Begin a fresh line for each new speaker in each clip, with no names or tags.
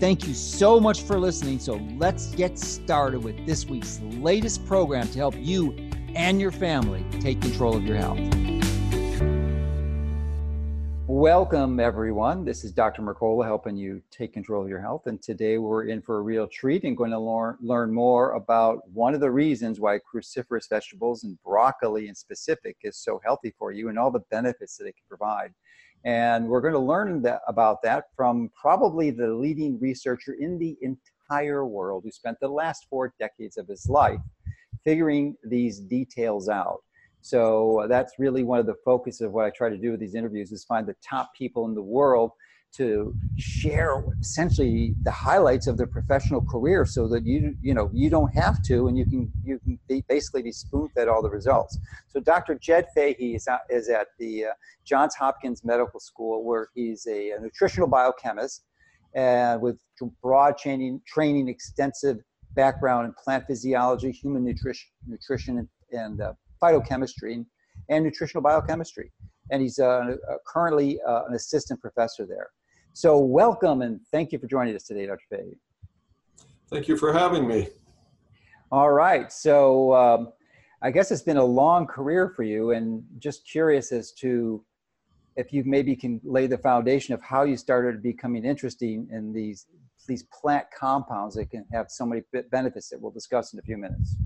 Thank you so much for listening. So let's get started with this week's latest program to help you and your family take control of your health. Welcome, everyone. This is Dr. Mercola helping you take control of your health. And today we're in for a real treat and going to learn, learn more about one of the reasons why cruciferous vegetables and broccoli in specific is so healthy for you and all the benefits that it can provide. And we're going to learn that, about that from probably the leading researcher in the entire world who spent the last four decades of his life figuring these details out. So that's really one of the focus of what I try to do with these interviews is find the top people in the world to share essentially the highlights of their professional career so that you you know you don't have to and you can you can be basically be spoon fed all the results so dr jed fahey is, at, is at the uh, johns hopkins medical school where he's a, a nutritional biochemist and with broad training training extensive background in plant physiology human nutrition nutrition and, and uh, phytochemistry and, and nutritional biochemistry and he's uh, currently uh, an assistant professor there. So, welcome and thank you for joining us today, Dr. Fahey.
Thank you for having me.
All right. So, um, I guess it's been a long career for you, and just curious as to if you maybe can lay the foundation of how you started becoming interested in these these plant compounds that can have so many benefits that we'll discuss in a few minutes.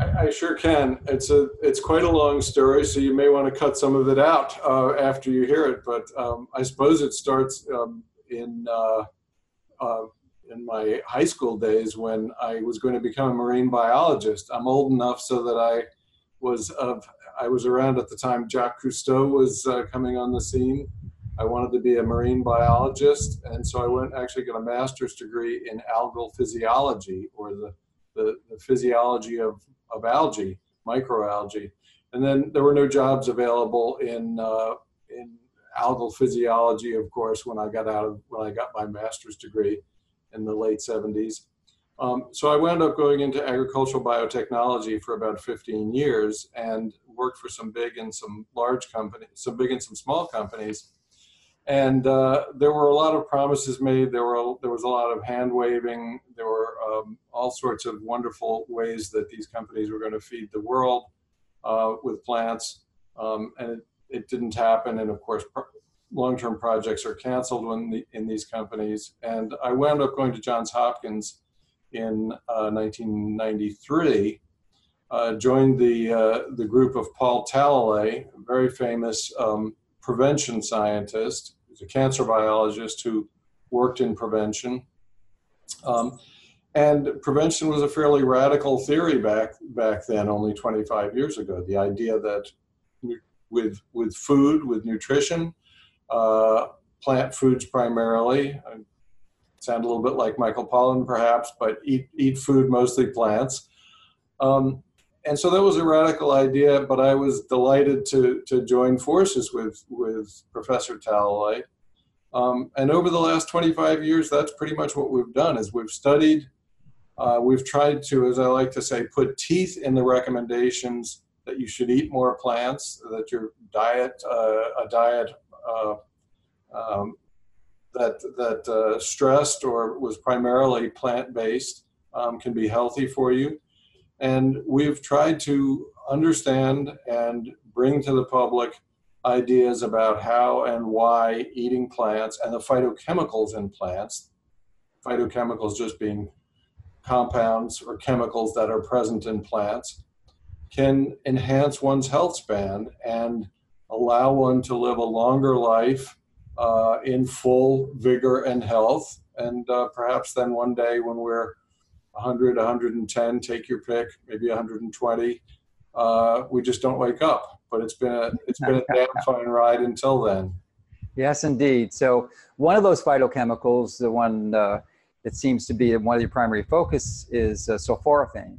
I, sure can. It's a it's quite a long story, so you may want to cut some of it out uh, after you hear it. But um, I suppose it starts um, in uh, uh, in my high school days when I was going to become a marine biologist. I'm old enough so that I was of I was around at the time Jacques Cousteau was uh, coming on the scene. I wanted to be a marine biologist, and so I went actually got a master's degree in algal physiology, or the the, the physiology of of algae, microalgae. And then there were no jobs available in, uh, in algal physiology, of course, when I got out of, when I got my master's degree in the late 70s. Um, so I wound up going into agricultural biotechnology for about 15 years and worked for some big and some large companies, some big and some small companies. And uh, there were a lot of promises made. There were there was a lot of hand waving. There were um, all sorts of wonderful ways that these companies were going to feed the world uh, with plants, um, and it, it, didn't happen. And of course, pro- long-term projects are canceled when the, in these companies. And I wound up going to Johns Hopkins in uh, 1993. Uh, joined the uh, the group of Paul Talalay, a very famous um, prevention scientist. He's a cancer biologist who worked in prevention. Um, and prevention was a fairly radical theory back back then, only 25 years ago. The idea that with with food, with nutrition, uh, plant foods primarily, I sound a little bit like Michael Pollan perhaps, but eat eat food mostly plants. Um, and so that was a radical idea, but I was delighted to to join forces with with Professor Talalay. Um, and over the last 25 years, that's pretty much what we've done: is we've studied, uh, we've tried to, as I like to say, put teeth in the recommendations that you should eat more plants, that your diet, uh, a diet uh, um, that that uh, stressed or was primarily plant-based, um, can be healthy for you and we've tried to understand and bring to the public ideas about how and why eating plants and the phytochemicals in plants, phytochemicals just being compounds or chemicals that are present in plants, can enhance one's health span and allow one to live a longer life uh, in full vigor and health. And uh, perhaps then one day when we're 100, 110, take your pick, maybe 120. Uh, we just don't wake up. But it's been a it's been a damn fine ride until then.
Yes, indeed. So one of those phytochemicals, the one uh, it seems to be one of your primary focus is uh, sulforaphane.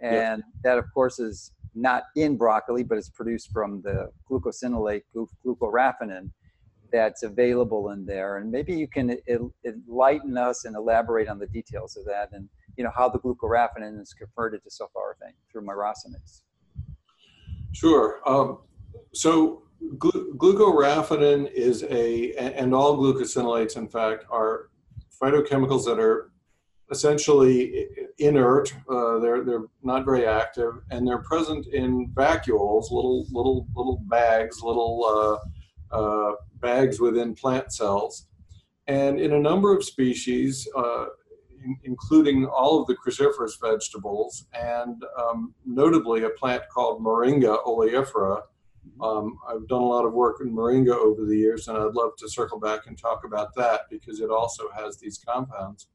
And that, of course, is not in broccoli, but it's produced from the glucosinolate glucoraphanin that's available in there. And maybe you can enlighten us and elaborate on the details of that and you know how the glucoraphanin is converted to sulforaphane through myrosinase.
Sure. Um, so glu- glucoraphanin is a, and all glucosinolates, in fact, are phytochemicals that are essentially inert. Uh, they're they're not very active, and they're present in vacuoles, little little little bags, little uh, uh, bags within plant cells, and in a number of species, uh, in, including all of the cruciferous vegetables, and um, notably a plant called Moringa oleifera. Um, I've done a lot of work in Moringa over the years, and I'd love to circle back and talk about that because it also has these compounds.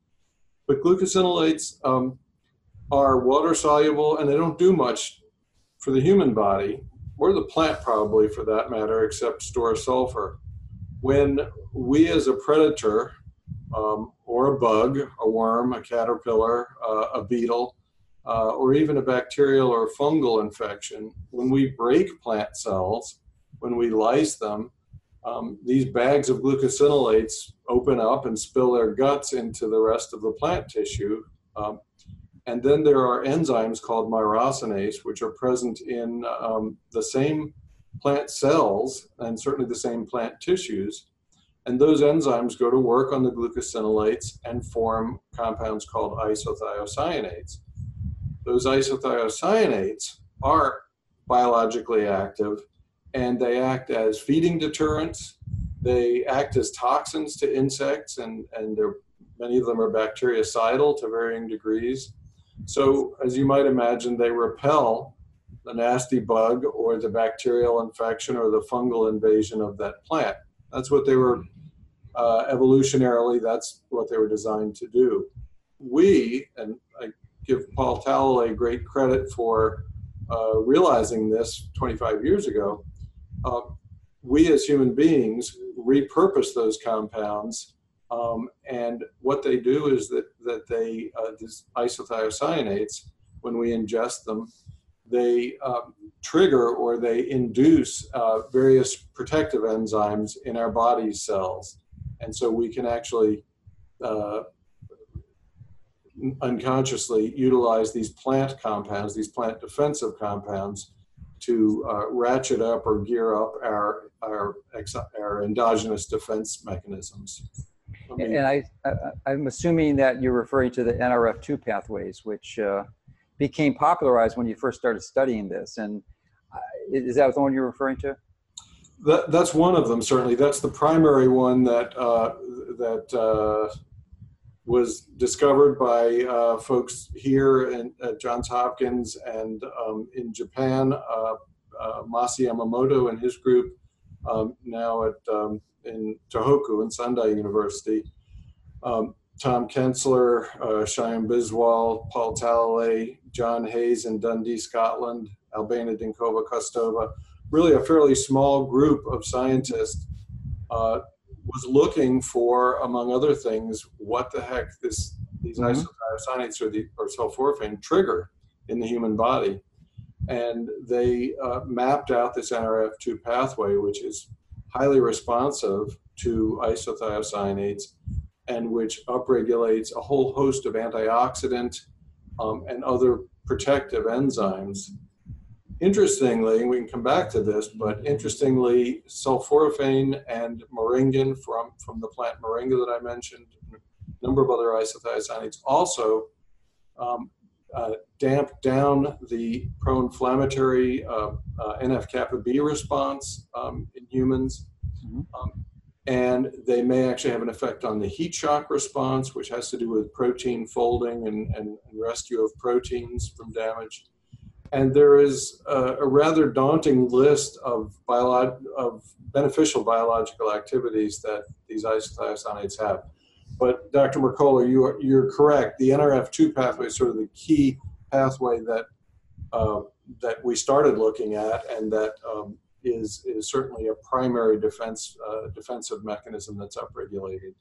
But glucosinolates um, are water soluble and they don't do much for the human body or the plant, probably for that matter, except store sulfur. When we as a predator um, or a bug, a worm, a caterpillar, uh, a beetle, uh, or even a bacterial or fungal infection, when we break plant cells, when we lyse them, um, these bags of glucosinolates open up and spill their guts into the rest of the plant tissue. Um, and then there are enzymes called myrosinase, which are present in um, the same plant cells and certainly the same plant tissues. And those enzymes go to work on the glucosinolates and form compounds called isothiocyanates. Those isothiocyanates are biologically active and they act as feeding deterrents. They act as toxins to insects, and, and many of them are bactericidal to varying degrees. So, as you might imagine, they repel the nasty bug or the bacterial infection or the fungal invasion of that plant. That's what they were uh, evolutionarily, that's what they were designed to do. We, and I give Paul Talalay great credit for uh, realizing this 25 years ago, uh, we as human beings repurpose those compounds. Um, and what they do is that, that they, uh, these isothiocyanates, when we ingest them, they um, trigger or they induce uh, various protective enzymes in our body cells. And so we can actually uh, unconsciously utilize these plant compounds, these plant defensive compounds, to uh, ratchet up or gear up our our, our endogenous defense mechanisms.
I mean, and I, I, am assuming that you're referring to the NRF2 pathways, which uh, became popularized when you first started studying this. And uh, is that the one you're referring to?
That, that's one of them, certainly. That's the primary one that uh, that uh, was discovered by uh, folks here in, at Johns Hopkins and um, in Japan. Uh, uh, Masi Yamamoto and his group um, now at um, in Tohoku in Sendai University. Um, Tom Kensler, uh, Shyam Biswal, Paul Talalay, John Hayes in Dundee, Scotland, Albena Dinkova Kostova, really a fairly small group of scientists uh, was looking for, among other things, what the heck this these mm-hmm. isothiocyanates or the or sulforaphane trigger in the human body, and they uh, mapped out this NRF2 pathway, which is highly responsive to isothiocyanates, and which upregulates a whole host of antioxidant um, and other protective enzymes Interestingly, we can come back to this, but interestingly, sulforaphane and moringin from, from the plant moringa that I mentioned, a number of other isothiocyanates also um, uh, damp down the pro-inflammatory uh, uh, NF-kappa B response um, in humans. Mm-hmm. Um, and they may actually have an effect on the heat shock response, which has to do with protein folding and, and, rescue of proteins from damage and there is a, a rather daunting list of, of beneficial biological activities that these isothiocyanates have. But Dr. Mercola, you are, you're correct. The NRF2 pathway is sort of the key pathway that uh, that we started looking at, and that um, is is certainly a primary defense uh, defensive mechanism that's upregulated.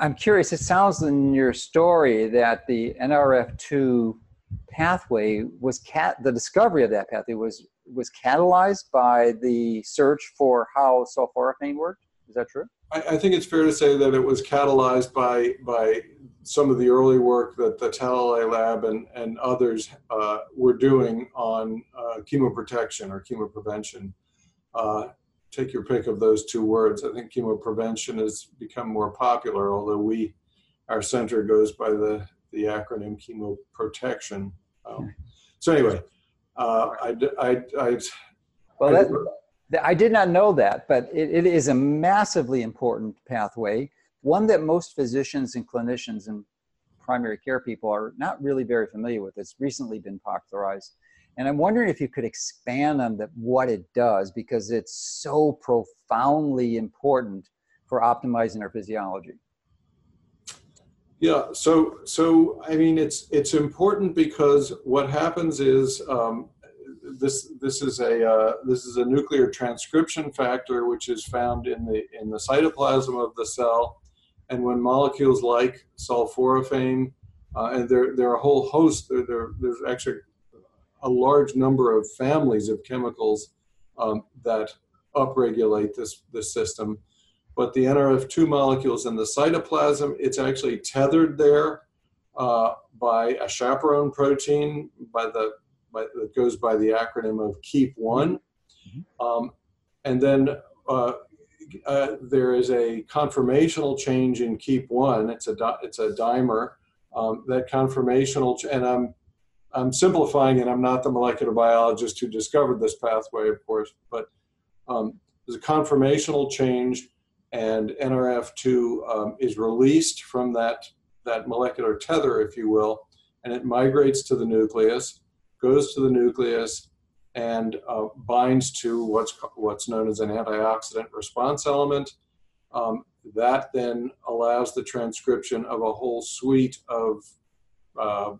I'm curious, it sounds in your story that the NRF2 pathway was cat the discovery of that pathway was was catalyzed by the search for how sulforaphane worked. Is that true?
I, I, think it's fair to say that it was catalyzed by by some of the early work that the Talalay lab and, and others uh, were doing on uh, chemoprotection or chemoprevention. Uh, take your pick of those two words. I think chemoprevention has become more popular, although we, our center goes by the, the acronym chemoprotection. Um, so anyway, uh, I, I, I,
well, that, I did not know that, but it, it is a massively important pathway, one that most physicians and clinicians and primary care people are not really very familiar with. It's recently been popularized. And I'm wondering if you could expand on the, what it does because it's so profoundly important for optimizing our physiology.
Yeah, so so I mean it's it's important because what happens is um, this this is a uh, this is a nuclear transcription factor which is found in the in the cytoplasm of the cell, and when molecules like sulforaphane uh, and there there are a whole host there, there there's actually a large number of families of chemicals um, that upregulate this this system but the NRF2 molecules in the cytoplasm, it's actually tethered there uh, by a chaperone protein by the by, that goes by the acronym of KEAP1. Mm-hmm. Um, and then uh, uh, there is a conformational change in KEAP1. It's a it's a dimer. Um, that conformational, ch- and I'm I'm simplifying it. I'm not the molecular biologist who discovered this pathway, of course, but um, there's a conformational change and NRF2 um, is released from that, that molecular tether, if you will, and it migrates to the nucleus, goes to the nucleus, and uh, binds to what's, what's known as an antioxidant response element. Um, that then allows the transcription of a whole suite of uh,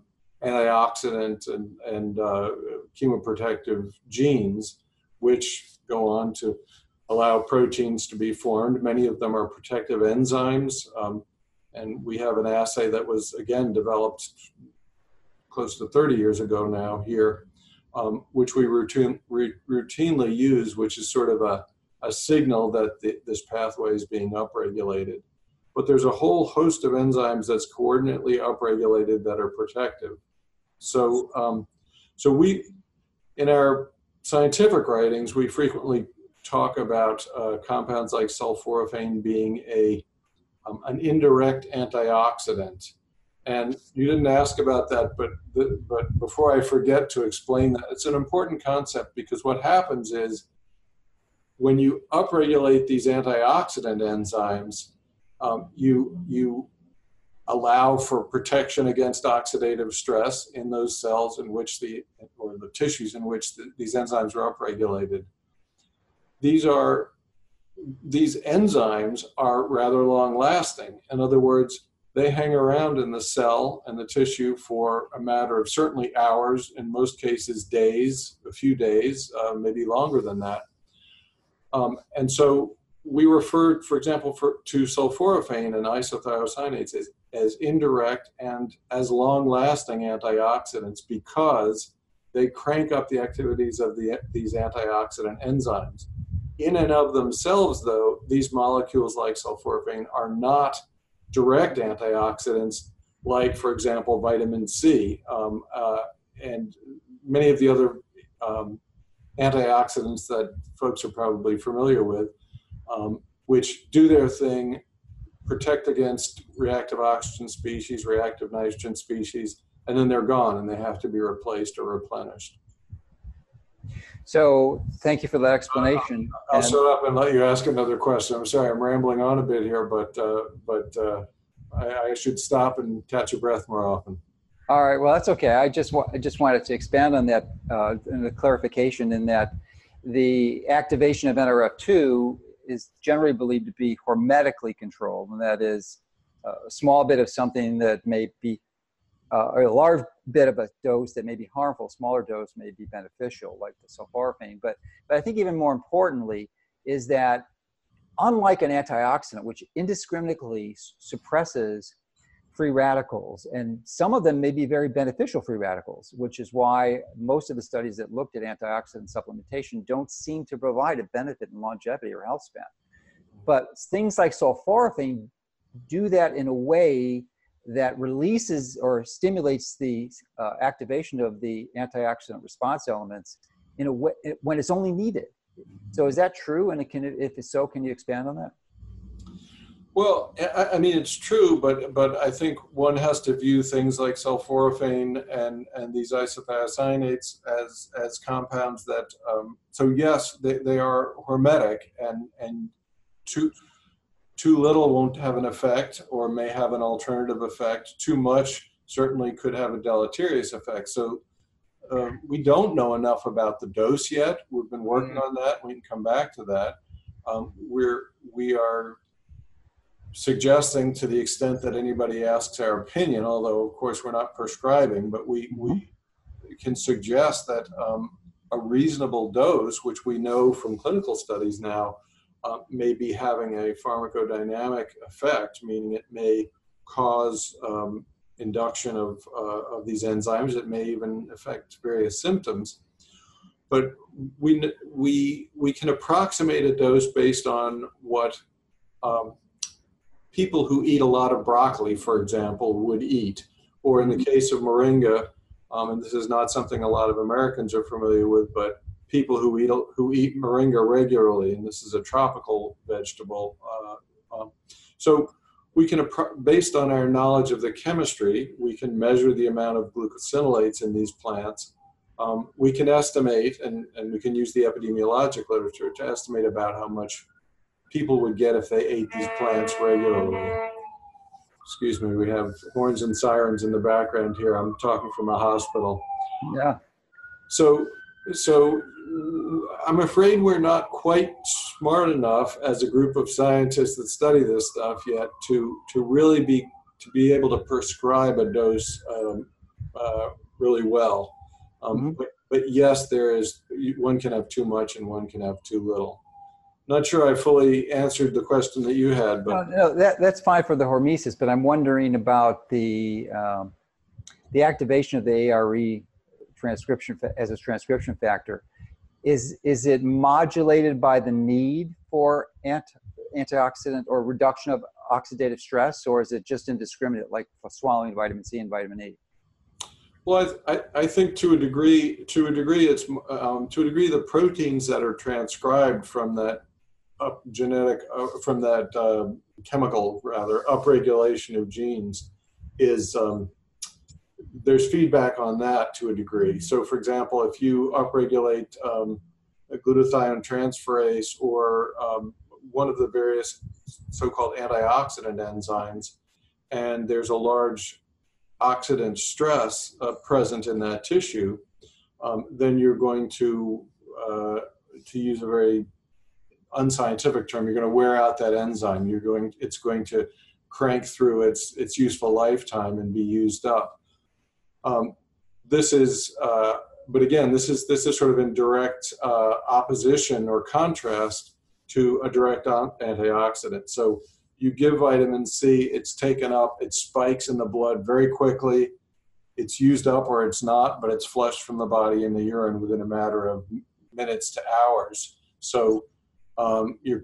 antioxidant and, and uh, chemoprotective genes, which go on to allow proteins to be formed. Many of them are protective enzymes. Um, and we have an assay that was, again, developed close to 30 years ago now here, um, which we routine, re, routinely use, which is sort of a, a signal that the, this pathway is being upregulated. But there's a whole host of enzymes that's coordinately upregulated that are protective. So, um, so we, in our scientific writings, we frequently talk about uh, compounds like sulforaphane being a um, an indirect antioxidant. And you didn't ask about that, but the, but before I forget to explain that, it's an important concept because what happens is when you upregulate these antioxidant enzymes, um, you you allow for protection against oxidative stress in those cells in which the or the tissues in which the, these enzymes are upregulated these are these enzymes are rather long lasting. In other words, they hang around in the cell and the tissue for a matter of certainly hours, in most cases days, a few days, uh, maybe longer than that. Um, and so we refer, for example, for, to sulforaphane and isothiocyanates as, as indirect and as long lasting antioxidants because they crank up the activities of the, these antioxidant enzymes. In and of themselves, though, these molecules like sulforaphane are not direct antioxidants, like, for example, vitamin C um, uh, and many of the other um, antioxidants that folks are probably familiar with, um, which do their thing, protect against reactive oxygen species, reactive nitrogen species, and then they're gone and they have to be replaced or replenished.
So thank you for that explanation.
Uh, I'll and, shut up and let you ask another question. I'm sorry, I'm rambling on a bit here, but uh, but uh, I, I, should stop and catch your breath more often.
All right, well that's okay. I just I just wanted to expand on that uh, and the clarification in that the activation of NRF2 is generally believed to be hormetically controlled, and that is a small bit of something that may be uh, a large bit of a dose that may be harmful, smaller dose may be beneficial, like the sulforaphane. But, but I think even more importantly is that unlike an antioxidant, which indiscriminately suppresses free radicals, and some of them may be very beneficial free radicals, which is why most of the studies that looked at antioxidant supplementation don't seem to provide a benefit in longevity or health span. But things like sulforaphane do that in a way that releases or stimulates the uh, activation of the antioxidant response elements in a way when it's only needed. So is that true? And can, if so, can you expand on that?
Well, I mean, it's true, but but I think one has to view things like sulforaphane and and these isothiocyanates as as compounds that. Um, so yes, they, they are hormetic, and and too too little won't have an effect, or may have an alternative effect. Too much certainly could have a deleterious effect. So. Uh, we don't know enough about the dose yet. We've been working mm-hmm. on that. We can come back to that. Um, we're we are suggesting to the extent that anybody asks our opinion, although of course we're not prescribing, but we, we can suggest that um, a reasonable dose, which we know from clinical studies now, uh, may be having a pharmacodynamic effect, meaning it may cause um, induction of, uh, of these enzymes. It may even affect various symptoms. But we, we, we can approximate a dose based on what um, people who eat a lot of broccoli, for example, would eat. Or in the mm-hmm. case of moringa, um, and this is not something a lot of Americans are familiar with, but people who eat who eat moringa regularly, and this is a tropical vegetable. Uh, um, so we can, based on our knowledge of the chemistry, we can measure the amount of glucosinolates in these plants. Um, we can estimate, and, and we can use the epidemiologic literature to estimate about how much people would get if they ate these plants regularly. Excuse me, we have horns and sirens in the background here. I'm talking from a hospital.
Yeah.
So, so I'm afraid we're not quite smart enough as a group of scientists that study this stuff yet to to really be to be able to prescribe a dose um, uh, really well. Um, mm-hmm. but, but yes, there is one can have too much and one can have too little not sure I fully answered the question that you had, but
no, no, that, that's fine for the hormesis. But I'm wondering about the um, the activation of the ARE transcription as a transcription factor. Is is it modulated by the need for anti, antioxidant or reduction of oxidative stress, or is it just indiscriminate, like swallowing vitamin C and vitamin E?
Well, I, I, think to a degree, to a degree, it's um, to a degree the proteins that are transcribed from that up genetic uh, from that uh, chemical rather upregulation of genes is um, there's feedback on that to a degree. So, for example, if you upregulate um, glutathione transferase or um, one of the various so-called antioxidant enzymes, and there's a large oxidant stress uh, present in that tissue, um, then you're going to, uh, to use a very unscientific term, you're going to wear out that enzyme. You're going, it's going to crank through its its useful lifetime and be used up. Um, this is, uh, but again, this is this is sort of in direct uh, opposition or contrast to a direct antioxidant. So you give vitamin C, it's taken up, it spikes in the blood very quickly. It's used up or it's not, but it's flushed from the body in the urine within a matter of minutes to hours. So um, you're,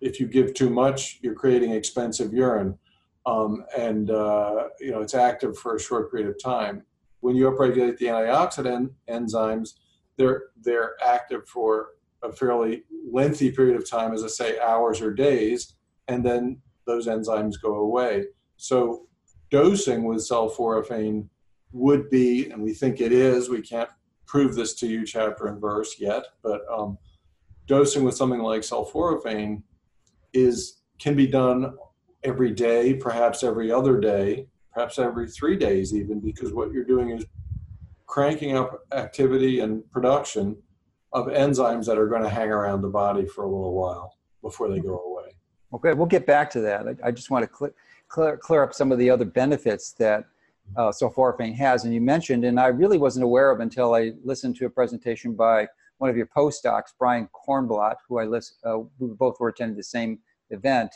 if you give too much, you're creating expensive urine. Um, and uh, you know it's active for a short period of time. When you upregulate the antioxidant enzymes, they're they're active for a fairly lengthy period of time, as I say, hours or days, and then those enzymes go away. So dosing with sulforaphane would be, and we think it is. We can't prove this to you chapter and verse yet, but um, dosing with something like sulforaphane is can be done every day, perhaps every other day, perhaps every three days even, because what you're doing is cranking up activity and production of enzymes that are going to hang around the body for a little while before they go away.
Okay, we'll get back to that. I, just want to cl- clear, clear up some of the other benefits that uh, sulforaphane has. And you mentioned, and I really wasn't aware of until I listened to a presentation by one of your postdocs, Brian Kornblatt, who I list, uh, we both were attending the same event,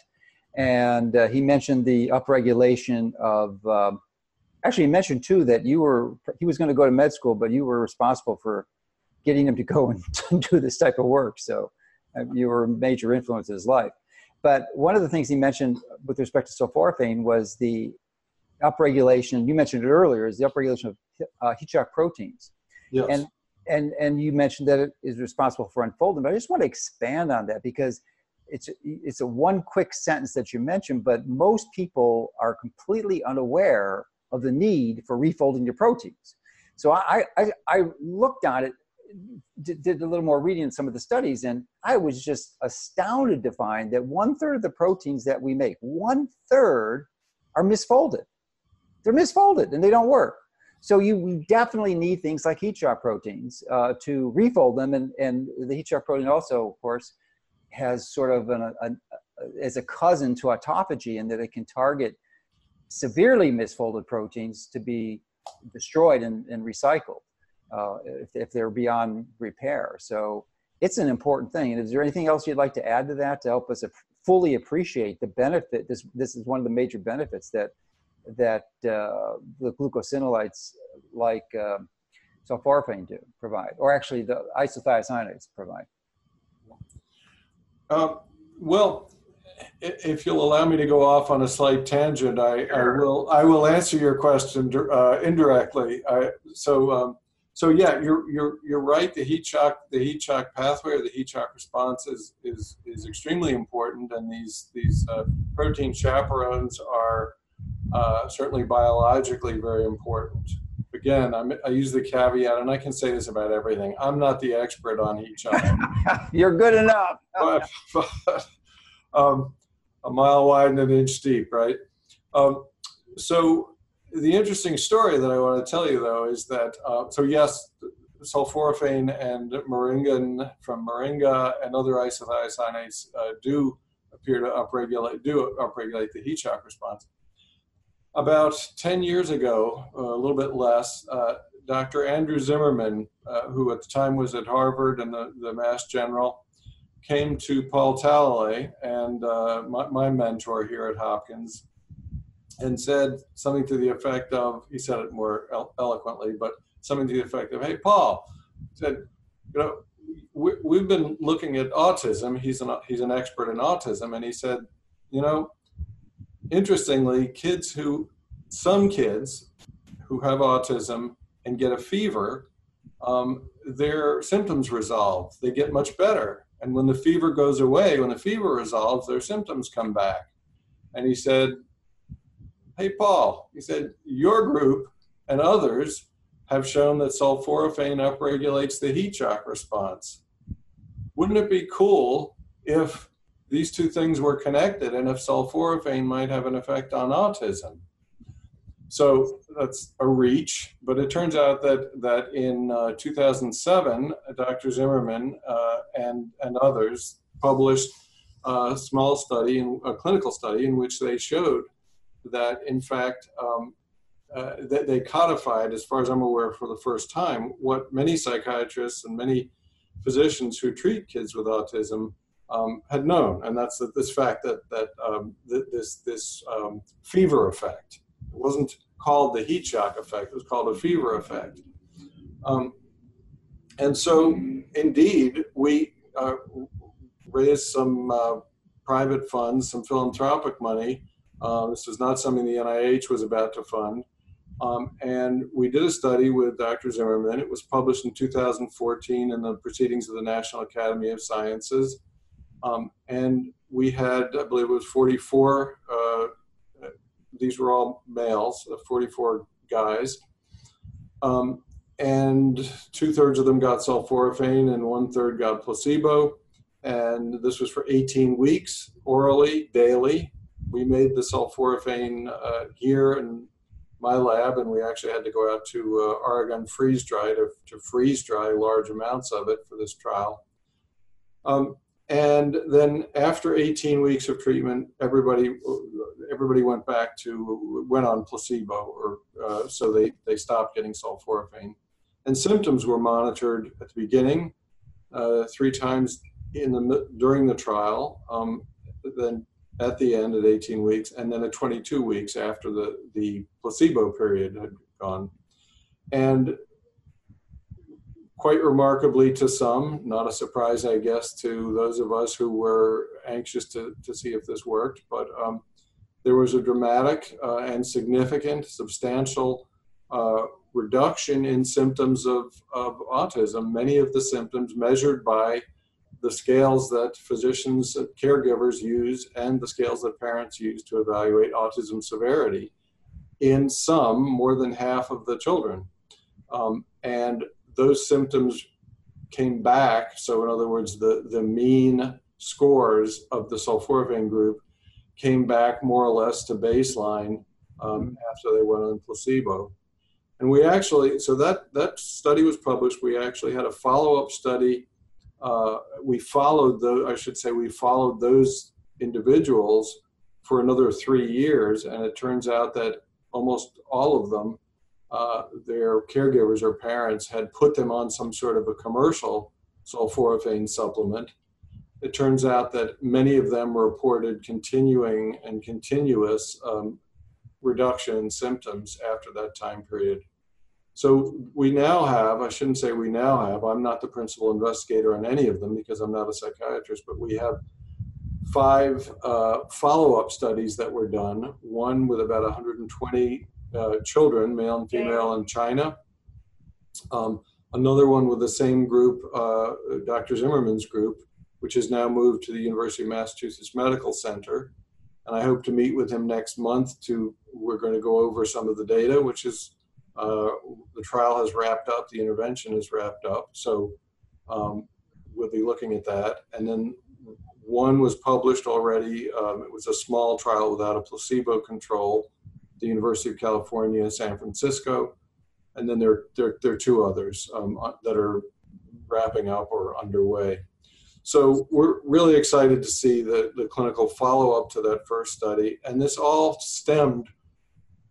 and uh, he mentioned the upregulation of. Um, actually, he mentioned too that you were he was going to go to med school, but you were responsible for getting him to go and do this type of work. So uh, you were a major influence in his life. But one of the things he mentioned with respect to sulforaphane was the upregulation. You mentioned it earlier. Is the upregulation of uh, heat shock proteins.
Yes.
And and and you mentioned that it is responsible for unfolding. But I just want to expand on that because it's it's a one quick sentence that you mentioned, but most people are completely unaware of the need for refolding your proteins. So I I, I looked on it, did, did a little more reading in some of the studies, and I was just astounded to find that one third of the proteins that we make, one third, are misfolded. They're misfolded and they don't work. So you definitely need things like heat shock proteins uh, to refold them, and, and the heat shock protein also, of course, has sort of an, a, as a cousin to autophagy in that it can target severely misfolded proteins to be destroyed and, and recycled uh, if, if they're beyond repair. So it's an important thing. And is there anything else you'd like to add to that to help us fully appreciate the benefit? This this is one of the major benefits that that uh, the glucosinolates like uh, sulforaphane do provide, or actually the isothiocyanates provide.
Uh, well, if you'll allow me to go off on a slight tangent, I. I will I will answer your question uh, indirectly. I, so um, so yeah, you're you're you're right. The heat shock the heat shock pathway or the heat shock response is is is extremely important, and these these uh, protein chaperones are uh, certainly biologically very important. Again, I'm, i use the caveat, and I can say this about everything. I'm not the expert on heat shock.
You're good enough.
but, but um, a mile wide and an inch deep, right? Um, so the interesting story that I want to tell you, though, is that uh, so yes, sulforaphane and moringa from moringa and other isothiocyanates uh, do appear to upregulate do upregulate the heat shock response. About 10 years ago, uh, a little bit less, uh, Dr. Andrew Zimmerman, uh, who at the time was at Harvard and the, the Mass General, came to Paul Talalay and uh, my, my, mentor here at Hopkins and said something to the effect of, he said it more eloquently, but something to the effect of, hey, Paul, said, you know, we, we've been looking at autism. He's an, he's an expert in autism. And he said, you know, interestingly, kids who, some kids who have autism and get a fever, um, their symptoms resolve. They get much better. And when the fever goes away, when the fever resolves, their symptoms come back. And he said, Hey, Paul, he said, your group and others have shown that sulforaphane upregulates the heat shock response. Wouldn't it be cool if these two things were connected and if sulforaphane might have an effect on autism. So that's a reach, but it turns out that, that in uh, 2007, Dr. Zimmerman uh, and, and others published a small study, a clinical study, in which they showed that, in fact, um, uh, they codified, as far as I'm aware, for the first time, what many psychiatrists and many physicians who treat kids with autism um, had known, and that's that this fact that that um, th- this this um, fever effect. It wasn't called the heat shock effect; it was called a fever effect. Um, and so, indeed, we uh, raised some uh, private funds, some philanthropic money. Uh, this was not something the NIH was about to fund. Um, and we did a study with Dr. Zimmerman. It was published in 2014 in the Proceedings of the National Academy of Sciences. Um, and we had, I believe it was 44, uh, these were all males, uh, 44 guys. Um, and two thirds of them got sulforaphane and one third got placebo. And this was for 18 weeks, orally, daily. We made the sulforaphane uh, here in my lab, and we actually had to go out to uh, Oregon freeze dry to, to freeze dry large amounts of it for this trial. Um, and then after 18 weeks of treatment, everybody everybody went back to went on placebo, or uh, so they they stopped getting sulforaphane. And symptoms were monitored at the beginning, uh, three times in the during the trial, um, then at the end at 18 weeks, and then at 22 weeks after the the placebo period had gone, and quite remarkably to some, not a surprise, I guess, to those of us who were anxious to, to see if this worked, but um, there was a dramatic uh, and significant, substantial uh, reduction in symptoms of, of autism. Many of the symptoms measured by the scales that physicians and caregivers use and the scales that parents use to evaluate autism severity in some, more than half of the children. Um, and those symptoms came back. So, in other words, the, the mean scores of the sulforaphane group came back more or less to baseline um, after they went on placebo. And we actually, so that, that study was published. We actually had a follow up study. Uh, we followed the, I should say, we followed those individuals for another three years. And it turns out that almost all of them uh, their caregivers or parents had put them on some sort of a commercial sulforaphane supplement. It turns out that many of them reported continuing and continuous um, reduction in symptoms after that time period. So we now have, I shouldn't say we now have, I'm not the principal investigator on any of them because I'm not a psychiatrist, but we have five uh, follow up studies that were done, one with about 120 uh, children, male and female, in China. Um, another one with the same group, uh, Dr. Zimmerman's group, which has now moved to the University of Massachusetts Medical Center. And I hope to meet with him next month to, we're going to go over some of the data, which is, uh, the trial has wrapped up, the intervention is wrapped up. So um, we'll be looking at that. And then one was published already. Um, it was a small trial without a placebo control the University of California, San Francisco, and then there, there, there are two others um, uh, that are wrapping up or underway. So we're really excited to see the, the clinical follow-up to that first study. And this all stemmed,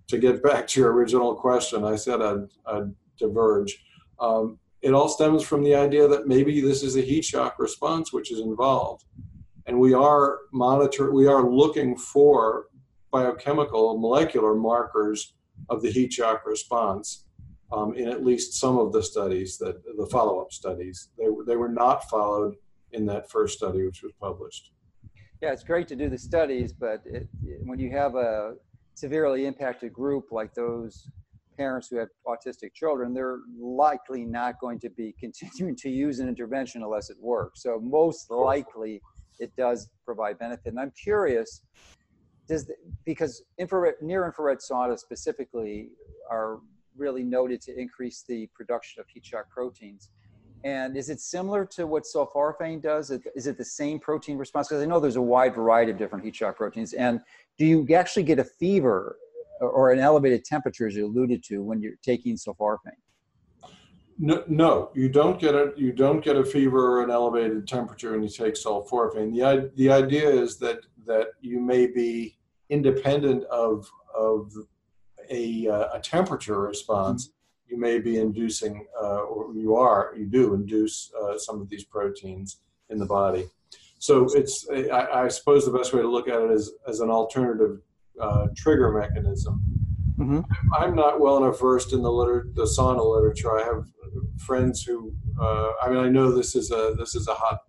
to get back to your original question, I said I'd, I'd diverge. Um, it all stems from the idea that maybe this is a heat shock response which is involved. And we are monitor, we are looking for biochemical molecular markers of the heat shock response um, in at least some of the studies that the follow-up studies. They, they were not followed in that first study which was published.
Yeah it's great to do the studies but it, when you have a severely impacted group like those parents who have autistic children they're likely not going to be continuing to use an intervention unless it works. So most likely it does provide benefit. And i'm curious does the, because infrared near infrared saunas specifically are really noted to increase the production of heat shock proteins. And is it similar to what sulforaphane does? Is it the same protein response? Because I know there's a wide variety of different heat shock proteins. And do you actually get a fever or an elevated temperature, as you alluded to, when you're taking sulforaphane?
No, no, you don't get a you don't get a fever or an elevated temperature when you take sulforaphane. the The idea is that that you may be independent of of a, uh, a temperature response, mm-hmm. you may be inducing, uh, or you are, you do induce uh, some of these proteins in the body. So it's, I, I, suppose the best way to look at it is as an alternative uh, trigger mechanism. Mm-hmm. I'm not well enough versed in the liter- the sauna literature. I have friends who, uh, I mean, I know this is a this is a hot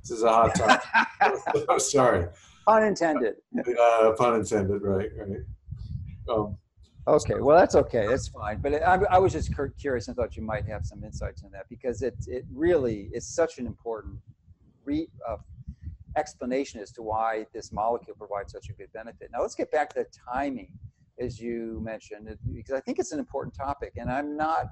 this is a hot topic. Sorry.
Pun intended.
Uh, pun intended, right, right. Um,
okay, well, that's okay. That's fine. But I, I was just curious and thought you might have some insights on that because it, it really is such an important re, uh, explanation as to why this molecule provides such a good benefit. Now, let's get back to the timing, as you mentioned, because I think it's an important topic. And I'm not,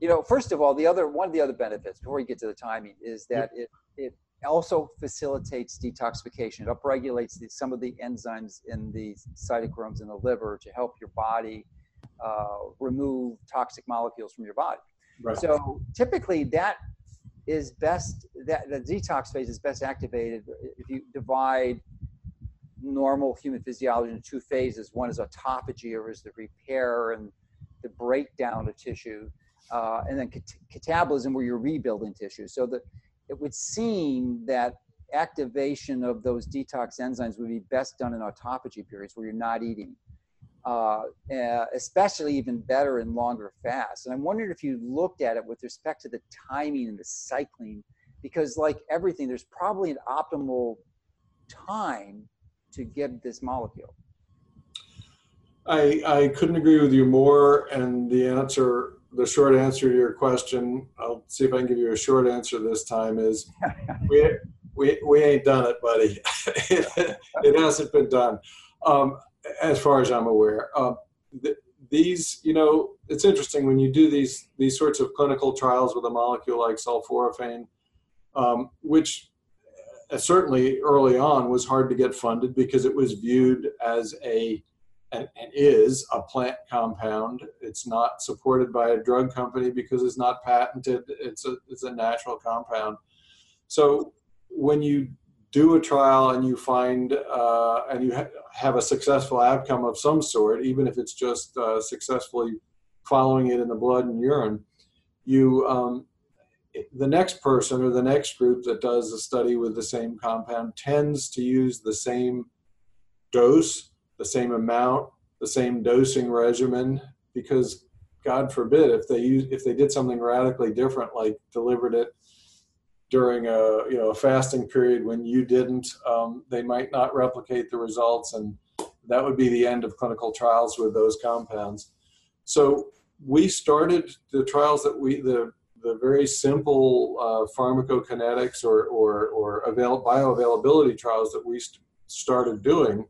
you know, first of all, the other one of the other benefits before we get to the timing is that it, it also facilitates detoxification. It upregulates the, some of the enzymes in the cytochromes in the liver to help your body uh, remove toxic molecules from your body. Right. So typically that is best, that the detox phase is best activated if you divide normal human physiology into two phases. One is autophagy or is the repair and the breakdown of tissue uh, and then cat- catabolism where you're rebuilding tissue. So that it would seem that activation of those detox enzymes would be best done in autophagy periods where you're not eating. Uh, uh, especially even better in longer fasts. And I'm wondering if you looked at it with respect to the timing and the cycling, because like everything, there's probably an optimal time to give this molecule.
I, I couldn't agree with you more. And the answer, the short answer to your question, I'll see if I can give you a short answer this time is we, we, we ain't done it, buddy. it, it hasn't been done. Um, as far as I'm aware. Um, th- these, you know, it's interesting when you do these these sorts of clinical trials with a molecule like sulforaphane, um, which uh, certainly early on was hard to get funded because it was viewed as a and, and is a plant compound. It's not supported by a drug company because it's not patented. It's a it's a natural compound. So when you do a trial and you find uh, and you ha- have a successful outcome of some sort, even if it's just uh, successfully following it in the blood and urine, you um, the next person or the next group that does a study with the same compound tends to use the same dose, the same amount, the same dosing regimen because God forbid if they use if they did something radically different like delivered it during a you know a fasting period when you didn't, um, they might not replicate the results, and that would be the end of clinical trials with those compounds. So we started the trials that we the the very simple uh, pharmacokinetics or or, or avail- bioavailability trials that we st- started doing.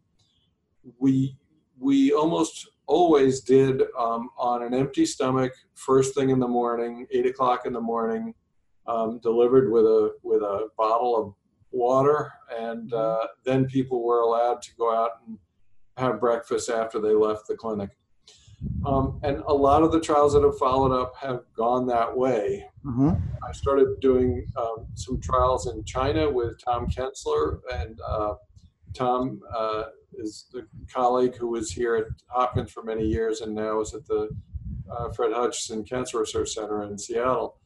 We we almost always did um, on an empty stomach, first thing in the morning, eight o'clock in the morning um, delivered with a with a bottle of water, and mm-hmm. uh, then people were allowed to go out and have breakfast after they left the clinic. Um, and a lot of the trials that have followed up have gone that way. Mm-hmm. I started doing um, some trials in China with Tom Kensler, and uh, Tom uh, is the colleague who was here at Hopkins for many years and now is at the uh, Fred Hutchinson Cancer Research Center in Seattle.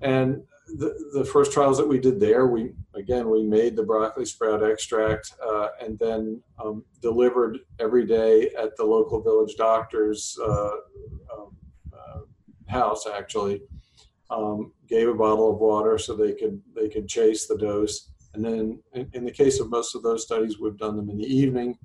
And the, the first trials that we did there, we again we made the broccoli sprout extract uh, and then um, delivered every day at the local village doctor's uh, um, uh, house. Actually, um, gave a bottle of water so they could they could chase the dose. And then in, in the case of most of those studies, we've done them in the evening,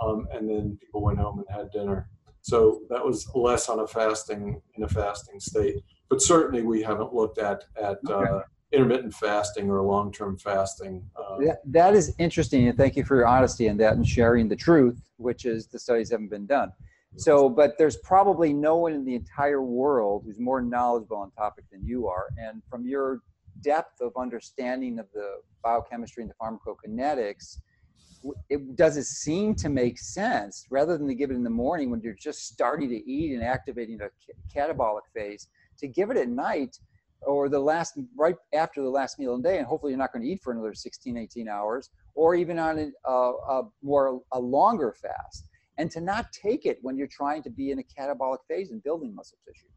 um, and then people went home and had dinner. So that was less on a fasting in a fasting state but certainly we haven't looked at at okay. uh, intermittent fasting or long-term fasting.
Uh, that, that is interesting, and thank you for your honesty in that and sharing the truth, which is the studies haven't been done. So, but there's probably no one in the entire world who's more knowledgeable on topic than you are, and from your depth of understanding of the biochemistry and the pharmacokinetics, it does it seem to make sense? Rather than to give it in the morning when you're just starting to eat and activating a catabolic phase to give it at night or the last right after the last meal of the day and hopefully you're not going to eat for another 16 18 hours or even on a, a, more a longer fast. And to not take it when you're trying to be in a catabolic phase and building muscle tissue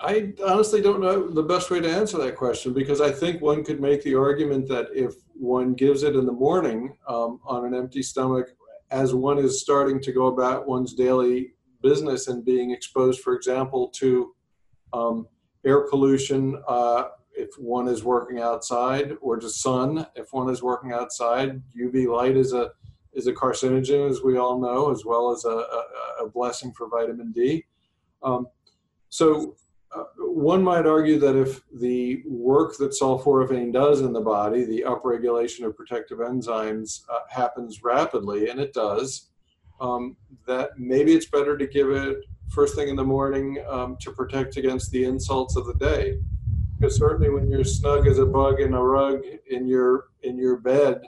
i honestly don't know the best way to answer that question because i think one could make the argument that if one gives it in the morning um, on an empty stomach as one is starting to go about one's daily business and being exposed, for example, to um, air pollution uh, if one is working outside, or to sun if one is working outside. UV light is a is a carcinogen, as we all know, as well as a, a, a blessing for vitamin D. Um, so one might argue that if the work that sulforaphane does in the body, the upregulation of protective enzymes, uh, happens rapidly, and it does, um, that maybe it's better to give it first thing in the morning um, to protect against the insults of the day. Because certainly when you're snug as a bug in a rug in your in your bed,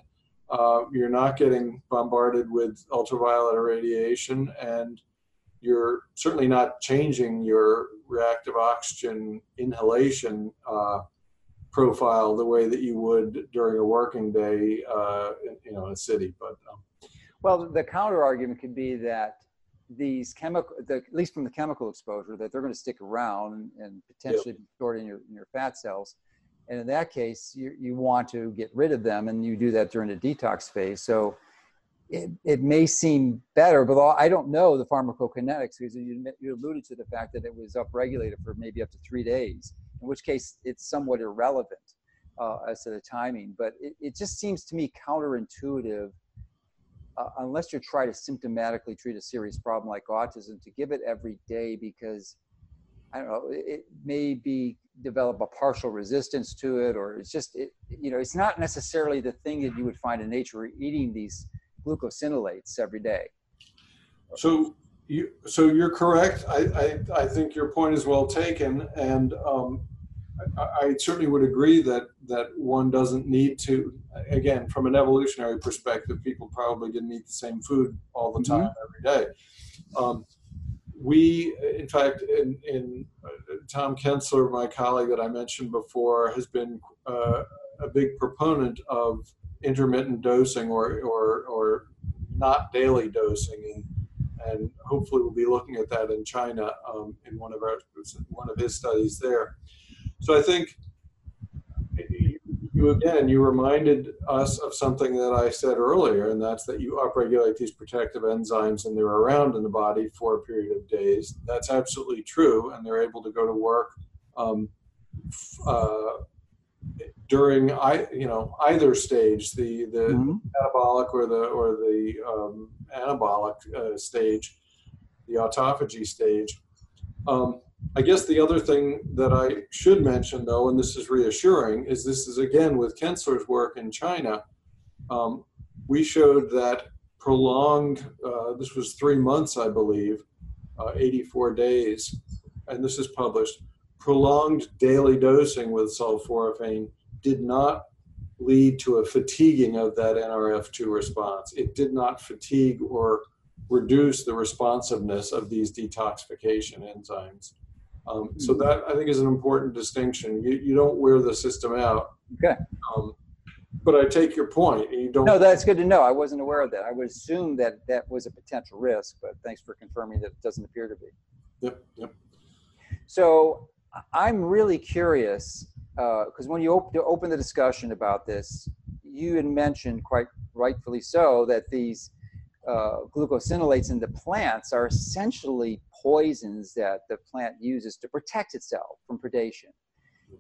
uh, you're not getting bombarded with ultraviolet irradiation, and you're certainly not changing your reactive oxygen inhalation uh, profile the way that you would during a working day, uh, in, you know, in a city. But um,
well, the counter argument could be that these chemical, the, at least from the chemical exposure, that they're going to stick around and potentially yep. be stored in your in your fat cells. And in that case, you, you want to get rid of them, and you do that during the detox phase. So it, it may seem better, but I don't know the pharmacokinetics because you, you alluded to the fact that it was upregulated for maybe up to three days, in which case it's somewhat irrelevant uh, as to the timing. But it, it just seems to me counterintuitive, uh, unless you're trying to symptomatically treat a serious problem like autism, to give it every day because I don't know, it may be develop a partial resistance to it, or it's just, it, you know, it's not necessarily the thing that you would find in nature eating these glucosinolates every day.
So you, so you're correct. I, I, I think your point is well taken, and um, I, I, certainly would agree that that one doesn't need to. Again, from an evolutionary perspective, people probably didn't eat the same food all the time mm-hmm. every day. Um, we, in fact, in, in uh, Tom Kensler, my colleague that I mentioned before, has been uh, a big proponent of intermittent dosing or, or, or not daily dosing. And, and hopefully we'll be looking at that in China um, in one of our one of his studies there. So I think you again you reminded us of something that I said earlier, and that's that you upregulate these protective enzymes and they're around in the body for a period of days. That's absolutely true, and they're able to go to work um, uh, during I you know either stage, the the mm-hmm. metabolic or the or the um, anabolic uh, stage, the autophagy stage. Um, I guess the other thing that I should mention, though, and this is reassuring, is this is again with Kensler's work in China. Um, we showed that prolonged, uh, this was three months, I believe, uh, 84 days, and this is published, prolonged daily dosing with sulforaphane did not lead to a fatiguing of that NRF2 response. It did not fatigue or reduce the responsiveness of these detoxification enzymes. Um, so hmm. that I think is an important distinction. You, you don't wear the system out.
Okay.
Um, but I take your point. You don't.
No, that's good to know. I wasn't aware of that. I would assume that that was a potential risk, but thanks for confirming that it doesn't appear to be.
Yep. Yep.
So I'm really curious because uh, when you op- open the discussion about this, you had mentioned quite rightfully so that these uh, glucosinolates in the plants are essentially poisons that the plant uses to protect itself from predation.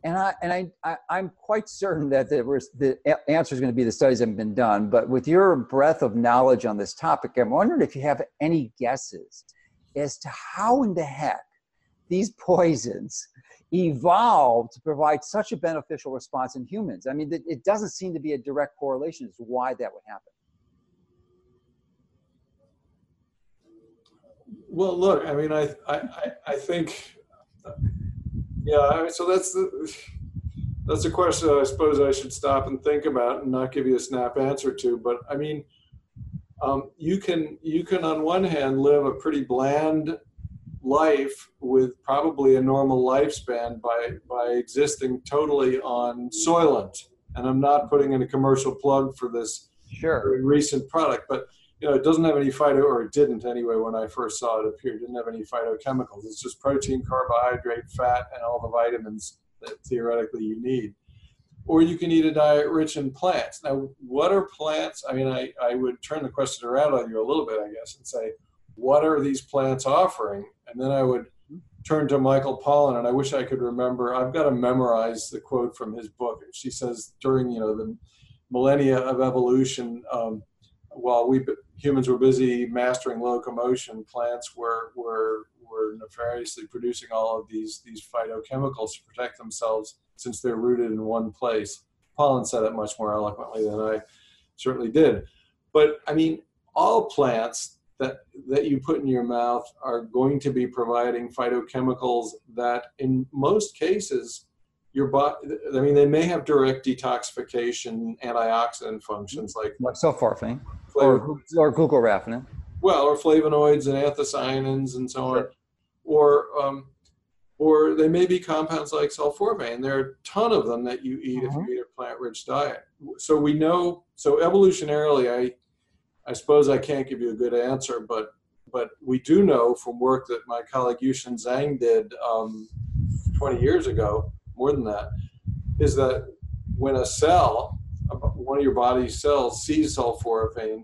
And I and I, I am quite certain that was the answer is going to be the studies haven't been done. But with your breadth of knowledge on this topic, I'm wondering if you have any guesses as to how in the heck these poisons evolved to provide such a beneficial response in humans. I mean, it doesn't seem to be a direct correlation as why that would happen.
Well, look, I mean, I, I, I think, yeah. So that's the that's a question I suppose I should stop and think about and not give you a snap answer to. But I mean, um, you can you can on one hand live a pretty bland life with probably a normal lifespan by by existing totally on Soylent. And I'm not putting in a commercial plug for this
sure.
recent product, but you know, it doesn't have any phyto, or it didn't anyway when I first saw it appear. It didn't have any phytochemicals. It's just protein, carbohydrate, fat, and all the vitamins that theoretically you need. Or you can eat a diet rich in plants. Now, what are plants? I mean, I, I would turn the question around on you a little bit, I guess, and say, what are these plants offering? And then I would turn to Michael Pollan, and I wish I could remember. I've got to memorize the quote from his book. She says during you know the millennia of evolution, um, while we humans were busy mastering locomotion, plants were were were nefariously producing all of these these phytochemicals to protect themselves since they're rooted in one place. Pollan said it much more eloquently than I certainly did. But I mean, all plants that that you put in your mouth are going to be providing phytochemicals that in most cases your body i mean they may have direct detoxification antioxidant functions like
like sulforaphane or, or glucoraphanin
well or flavonoids and anthocyanins and so on sure. or um, or they may be compounds like sulforaphane there are a ton of them that you eat uh-huh. if you eat a plant rich diet so we know so evolutionarily i I suppose I can't give you a good answer, but but we do know from work that my colleague Yuesheng Zhang did um, 20 years ago, more than that, is that when a cell, one of your body's cells, sees sulforaphane,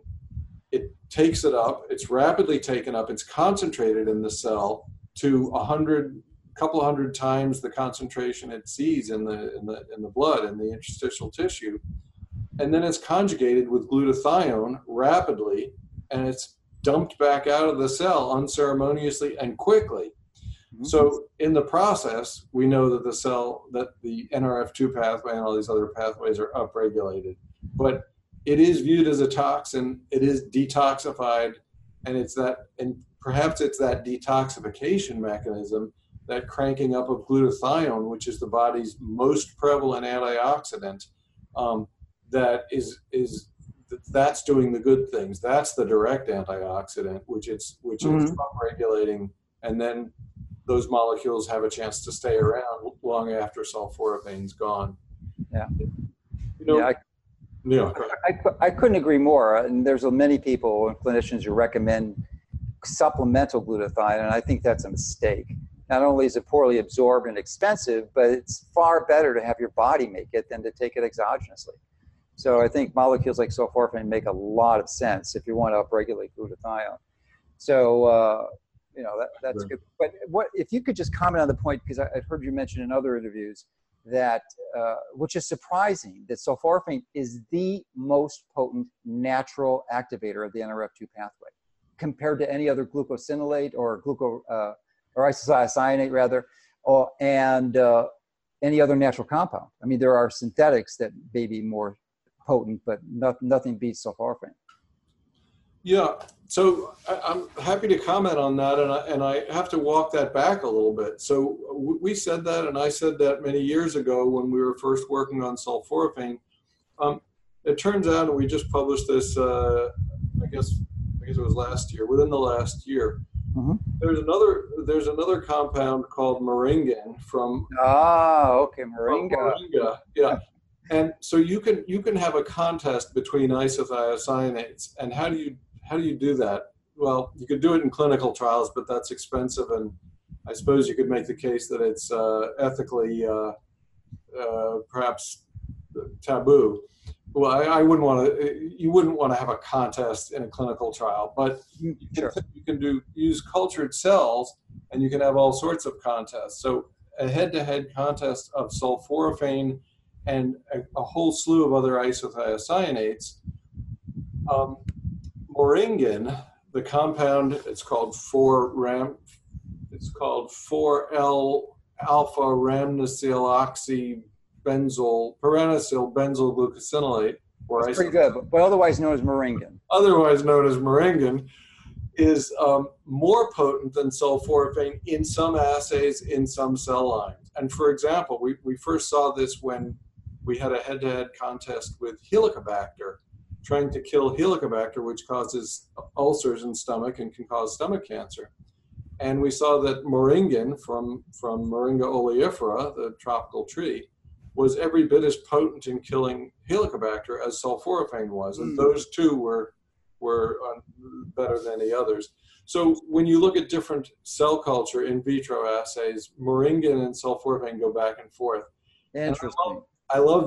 it takes it up, it's rapidly taken up, it's concentrated in the cell to a hundred, couple hundred times the concentration it sees in the, in the, in the blood, in the interstitial tissue. And then it's conjugated with glutathione rapidly, and it's dumped back out of the cell unceremoniously and quickly. Mm-hmm. So in the process, we know that the cell, that the NRF2 pathway and all these other pathways are upregulated. But it is viewed as a toxin. It is detoxified, and it's that, and perhaps it's that detoxification mechanism, that cranking up of glutathione, which is the body's most prevalent antioxidant, um, that is is that's doing the good things. That's the direct antioxidant, which it's which mm-hmm. is regulating, and then those molecules have a chance to stay around long after sulforaphane's gone.
Yeah.
You know,
yeah, I,
yeah,
I, I couldn't agree more. And there's many people and clinicians who recommend supplemental glutathione, and I think that's a mistake. Not only is it poorly absorbed and expensive, but it's far better to have your body make it than to take it exogenously. So I think molecules like sulforaphane make a lot of sense if you want to upregulate glutathione. So uh, you know that, that's good. But what if you could just comment on the point because I've heard you mention in other interviews that uh, which is surprising that sulforaphane is the most potent natural activator of the NRF2 pathway compared to any other glucosinolate or gluco uh, or isocyanate rather, or, and uh, any other natural compound. I mean, there are synthetics that may be more potent, but not, nothing beats sulforaphane.
Yeah, so I, am happy to comment on that, and I, and I have to walk that back a little bit. So we said that, and I said that many years ago when we were first working on sulforaphane. Um, it turns out, and we just published this, uh, I guess, I guess it was last year, within the last year. Mm-hmm. There's another, there's another compound called moringin from.
Ah, okay, moringa.
moringa, yeah. And so you can you can have a contest between isothiocyanates, and how do you how do you do that? Well, you could do it in clinical trials, but that's expensive, and I suppose you could make the case that it's uh, ethically uh, uh, perhaps taboo. Well, I, I wouldn't want to. You wouldn't want to have a contest in a clinical trial, but you, sure. you can do use cultured cells, and you can have all sorts of contests. So a head-to-head contest of sulforaphane and a, a whole slew of other isothiocyanates. Um, moringin, the compound, it's called 4-ram, it's called 4L alpha rhamnosyl benzyl parenylyl benzyl glucosinolate.
Or That's pretty good, but, otherwise known as moringin.
Otherwise known as moringin, is um, more potent than sulforaphane in some assays in some cell lines. And for example, we, we first saw this when we had a head-to-head contest with Helicobacter, trying to kill Helicobacter, which causes ulcers in stomach and can cause stomach cancer. And we saw that moringin from, from Moringa oleifera, the tropical tree, was every bit as potent in killing Helicobacter as sulforaphane was. And mm. those two were, were better than the others. So when you look at different cell culture in vitro assays, moringin and sulforaphane go back and forth.
Interesting.
I love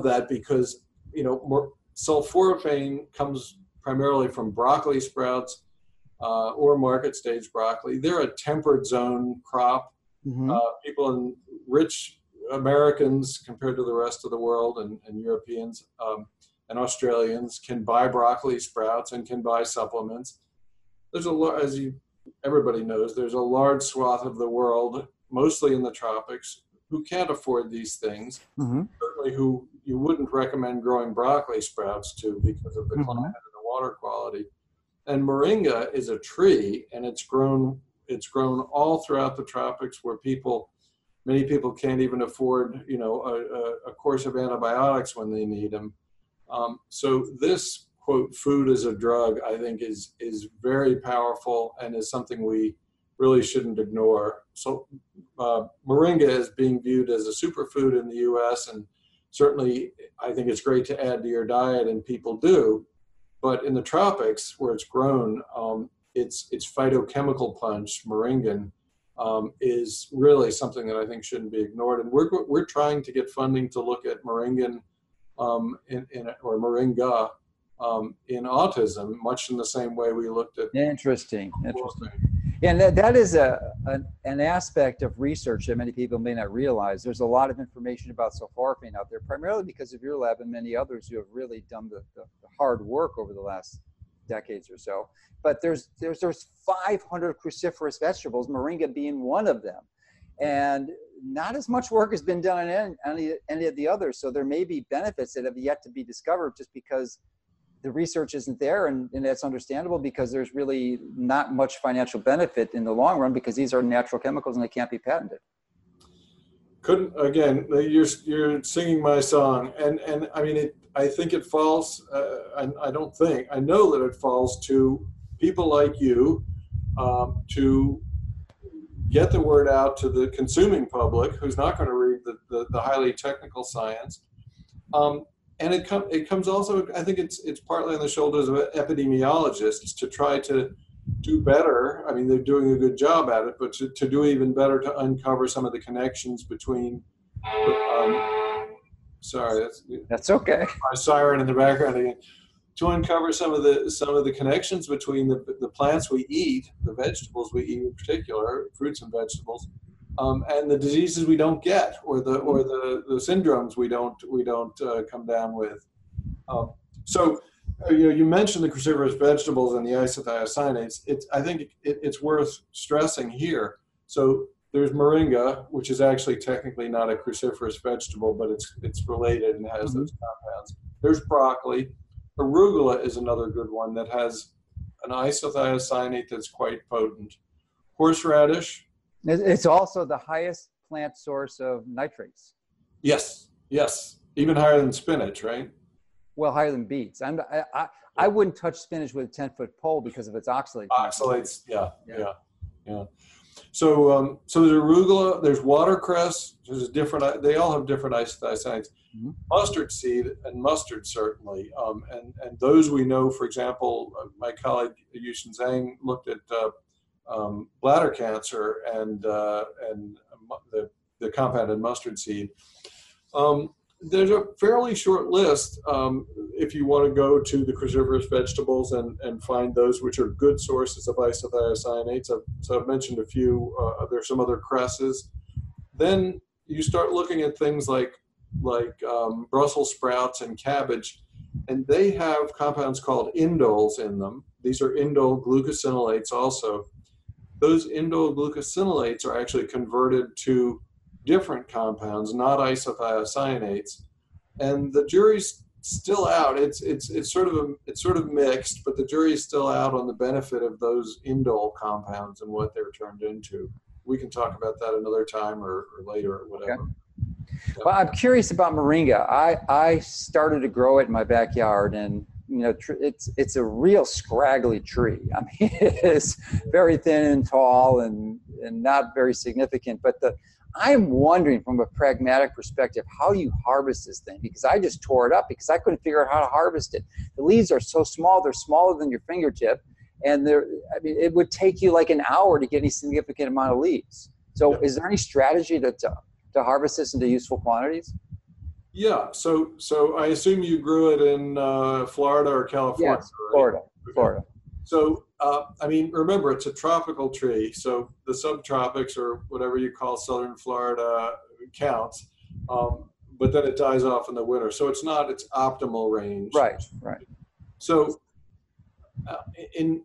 that because you know more, sulforaphane comes primarily from broccoli sprouts uh, or market stage broccoli. They're a temperate zone crop. Mm-hmm. Uh, people in rich Americans compared to the rest of the world and, and Europeans um, and Australians can buy broccoli sprouts and can buy supplements. There's a as you everybody knows, there's a large swath of the world, mostly in the tropics, who can't afford these things, mm-hmm. certainly who you wouldn't recommend growing broccoli sprouts to because of the mm-hmm. climate and the water quality. And moringa is a tree, and it's grown it's grown all throughout the tropics where people many people can't even afford you know a, a course of antibiotics when they need them. Um, so this quote food as a drug I think is is very powerful and is something we really shouldn't ignore. So, uh, moringa is being viewed as a superfood in the U.S., and certainly I think it's great to add to your diet, and people do. But in the tropics, where it's grown, um, its its phytochemical punch, moringin, um, is really something that I think shouldn't be ignored. And we're we're trying to get funding to look at moringin um, in, in or moringa um, in autism, much in the same way we looked at.
Interesting, interesting. And that, that is a, an, an aspect of research that many people may not realize. There's a lot of information about sulforaphane out there, primarily because of your lab and many others who have really done the, the, the hard work over the last decades or so. But there's there's there's 500 cruciferous vegetables, moringa being one of them, and not as much work has been done on any, any of the others. So there may be benefits that have yet to be discovered, just because the research isn't there, and, and that's understandable because there's really not much financial benefit in the long run because these are natural chemicals and they can't be patented.
Couldn't again? You're you're singing my song, and and I mean it. I think it falls. Uh, I, I don't think I know that it falls to people like you um, to get the word out to the consuming public who's not going to read the, the, the highly technical science um, and it, com- it comes also i think it's it's partly on the shoulders of epidemiologists to try to do better. I mean they're doing a good job at it but to, to do even better to uncover some of the connections between um, sorry that's
that's okay.
my siren in the background again. To uncover some of the some of the connections between the, the plants we eat the vegetables we eat in particular fruits and vegetables um, and the diseases we don't get or the or the, the syndromes we don't we don't uh, come down with. Um, so uh, you know you mentioned the cruciferous vegetables and the isothiocyanates. It's I think it, it's worth stressing here. So there's moringa, which is actually technically not a cruciferous vegetable, but it's it's related and has mm-hmm. those compounds. There's broccoli. Arugula is another good one that has an isothiocyanate that's quite potent. Horseradish,
it's also the highest plant source of nitrates.
Yes, yes, even higher than spinach, right?
Well, higher than beets. I'm, I, I, I wouldn't touch spinach with a 10 foot pole because of its oxalate.
Oxalates, yeah, yeah, yeah. yeah. So, um, so there's arugula, there's watercress. There's different. They all have different isocyanates. Mm-hmm. Mustard seed and mustard certainly, um, and and those we know. For example, uh, my colleague Yuesheng Zhang looked at uh, um, bladder cancer and uh, and the, the compounded mustard seed. Um, there's a fairly short list um, if you want to go to the cruciferous vegetables and, and find those which are good sources of isothiocyanates. I've, so I've mentioned a few. Uh, there's some other cresses. Then you start looking at things like like um, Brussels sprouts and cabbage, and they have compounds called indoles in them. These are indole glucosinolates also those indole glucosinolates are actually converted to different compounds, not isothiocyanates. And the jury's still out. It's it's it's sort of a, it's sort of mixed, but the jury's still out on the benefit of those indole compounds and what they're turned into. We can talk about that another time or, or later or whatever. Okay.
Well, I'm curious about moringa. I, I started to grow it in my backyard, and you know, tr- it's it's a real scraggly tree. I mean, it's very thin and tall and and not very significant. But the I'm wondering from a pragmatic perspective, how you harvest this thing? Because I just tore it up because I couldn't figure out how to harvest it. The leaves are so small; they're smaller than your fingertip, and they're. I mean, it would take you like an hour to get any significant amount of leaves. So, is there any strategy to to, to harvest this into useful quantities?
Yeah. So so I assume you grew it in uh, Florida or California.
Yes, right? Florida. Florida.
So uh, I mean, remember it's a tropical tree. So the subtropics or whatever you call southern Florida counts. Um, but then it dies off in the winter. So it's not its optimal range.
Right. Right.
So uh, in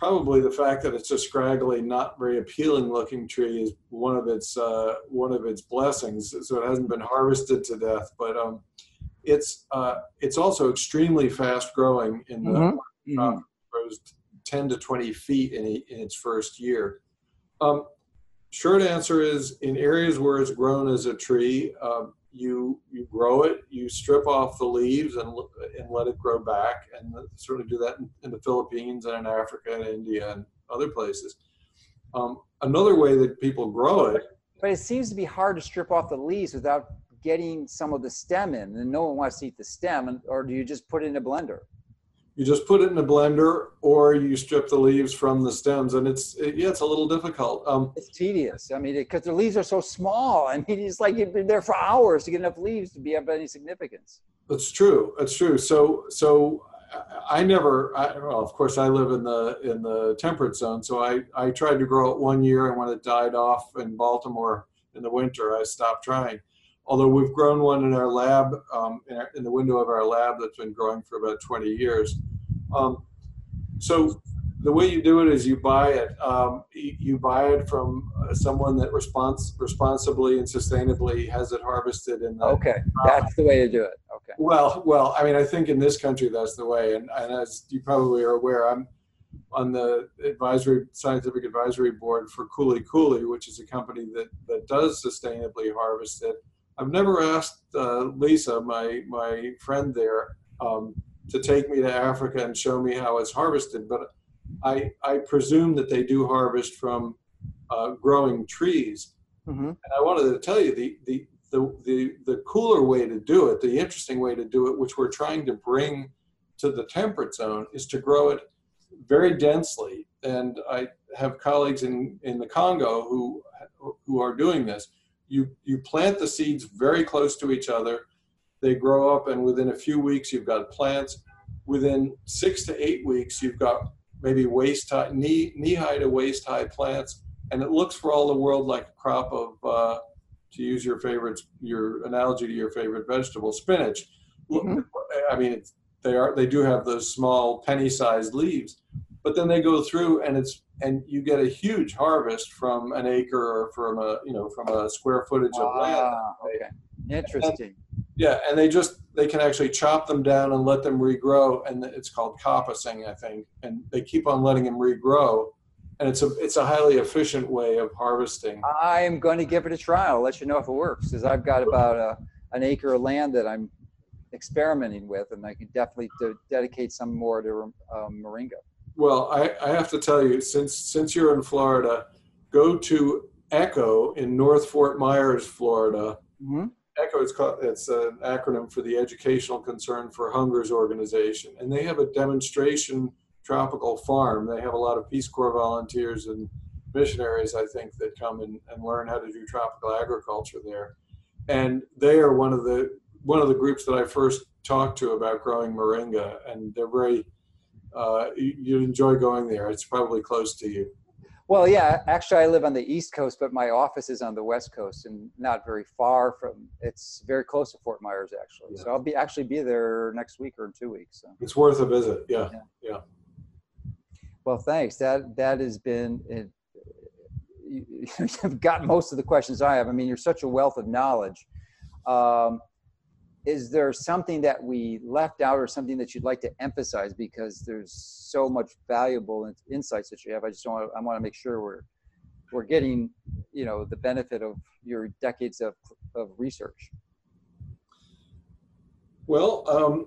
probably the fact that it's a scraggly, not very appealing looking tree is one of its uh, one of its blessings. So it hasn't been harvested to death, but um, it's uh, it's also extremely fast growing. In the mm-hmm. uh, grows ten to twenty feet in, a, in its first year. Um, short answer is in areas where it's grown as a tree. Um, you you grow it, you strip off the leaves and and let it grow back, and of do that in, in the Philippines and in Africa and India and other places. Um, another way that people grow it,
but it seems to be hard to strip off the leaves without getting some of the stem in, and no one wants to eat the stem, and, or do you just put it in a blender?
You just put it in a blender or you strip the leaves from the stems and it's it, yeah it's a little difficult. Um,
it's tedious. I mean because the leaves are so small i mean it's like you've been there for hours to get enough leaves to be of any significance.
That's true. That's true. So so i never I, well of course i live in the in the temperate zone. So i i tried to grow it one year and when it died off in baltimore in the winter i stopped trying. Although we've grown one in our lab, um, in, our, in, the window of our lab that's been growing for about 20 years. Um, so the way you do it is you buy it. Um, you, buy it from uh, someone that respons- responsibly and sustainably has it harvested. In the,
okay, that's the way to do it. Okay.
Well, well, I mean, I think in this country that's the way, and, and as you probably are aware, I'm on the advisory scientific advisory board for Kuli Kuli, which is a company that that does sustainably harvest it. I've never asked uh, Lisa, my my friend there, um, to take me to Africa and show me how it's harvested, but I I presume that they do harvest from uh, growing trees. Mm-hmm. And I wanted to tell you the, the the the the cooler way to do it, the interesting way to do it, which we're trying to bring to the temperate zone, is to grow it very densely. And I have colleagues in in the Congo who who are doing this you you plant the seeds very close to each other they grow up and within a few weeks you've got plants within six to eight weeks you've got maybe waist high knee knee high to waist high plants and it looks for all the world like a crop of uh, to use your favorite your analogy to your favorite vegetable spinach mm-hmm. i mean they are they do have those small penny sized leaves but then they go through and it's and you get a huge harvest from an acre or from a you know from a square footage of land.
Okay, interesting.
And, yeah, and they just they can actually chop them down and let them regrow, and it's called coppicing, I think. And they keep on letting them regrow, and it's a it's a highly efficient way of harvesting.
I am going to give it a try. I'll let you know if it works, because I've got about a, an acre of land that I'm experimenting with, and I can definitely dedicate some more to um, moringa.
Well, I, I have to tell you, since since you're in Florida, go to ECHO in North Fort Myers, Florida. Mm-hmm. ECHO is called, it's an acronym for the Educational Concern for Hunger's organization, and they have a demonstration tropical farm. They have a lot of Peace Corps volunteers and missionaries, I think, that come and, and learn how to do tropical agriculture there. And they are one of the one of the groups that I first talked to about growing moringa, and they're very uh, you, would enjoy going there. It's probably close to you.
Well, yeah. Actually, I live on the East Coast, but my office is on the West Coast, and not very far from. It's very close to Fort Myers, actually. Yeah. So I'll be actually be there next week or in two weeks. So.
It's worth a visit. Yeah, yeah. yeah.
Well, thanks. That that has been. It, you've got most of the questions I have. I mean, you're such a wealth of knowledge. Um, is there something that we left out or something that you'd like to emphasize? Because there's so much valuable insights that you have. I just want to, i want to make sure we're we're getting you know the benefit of your decades of, of research.
Well um,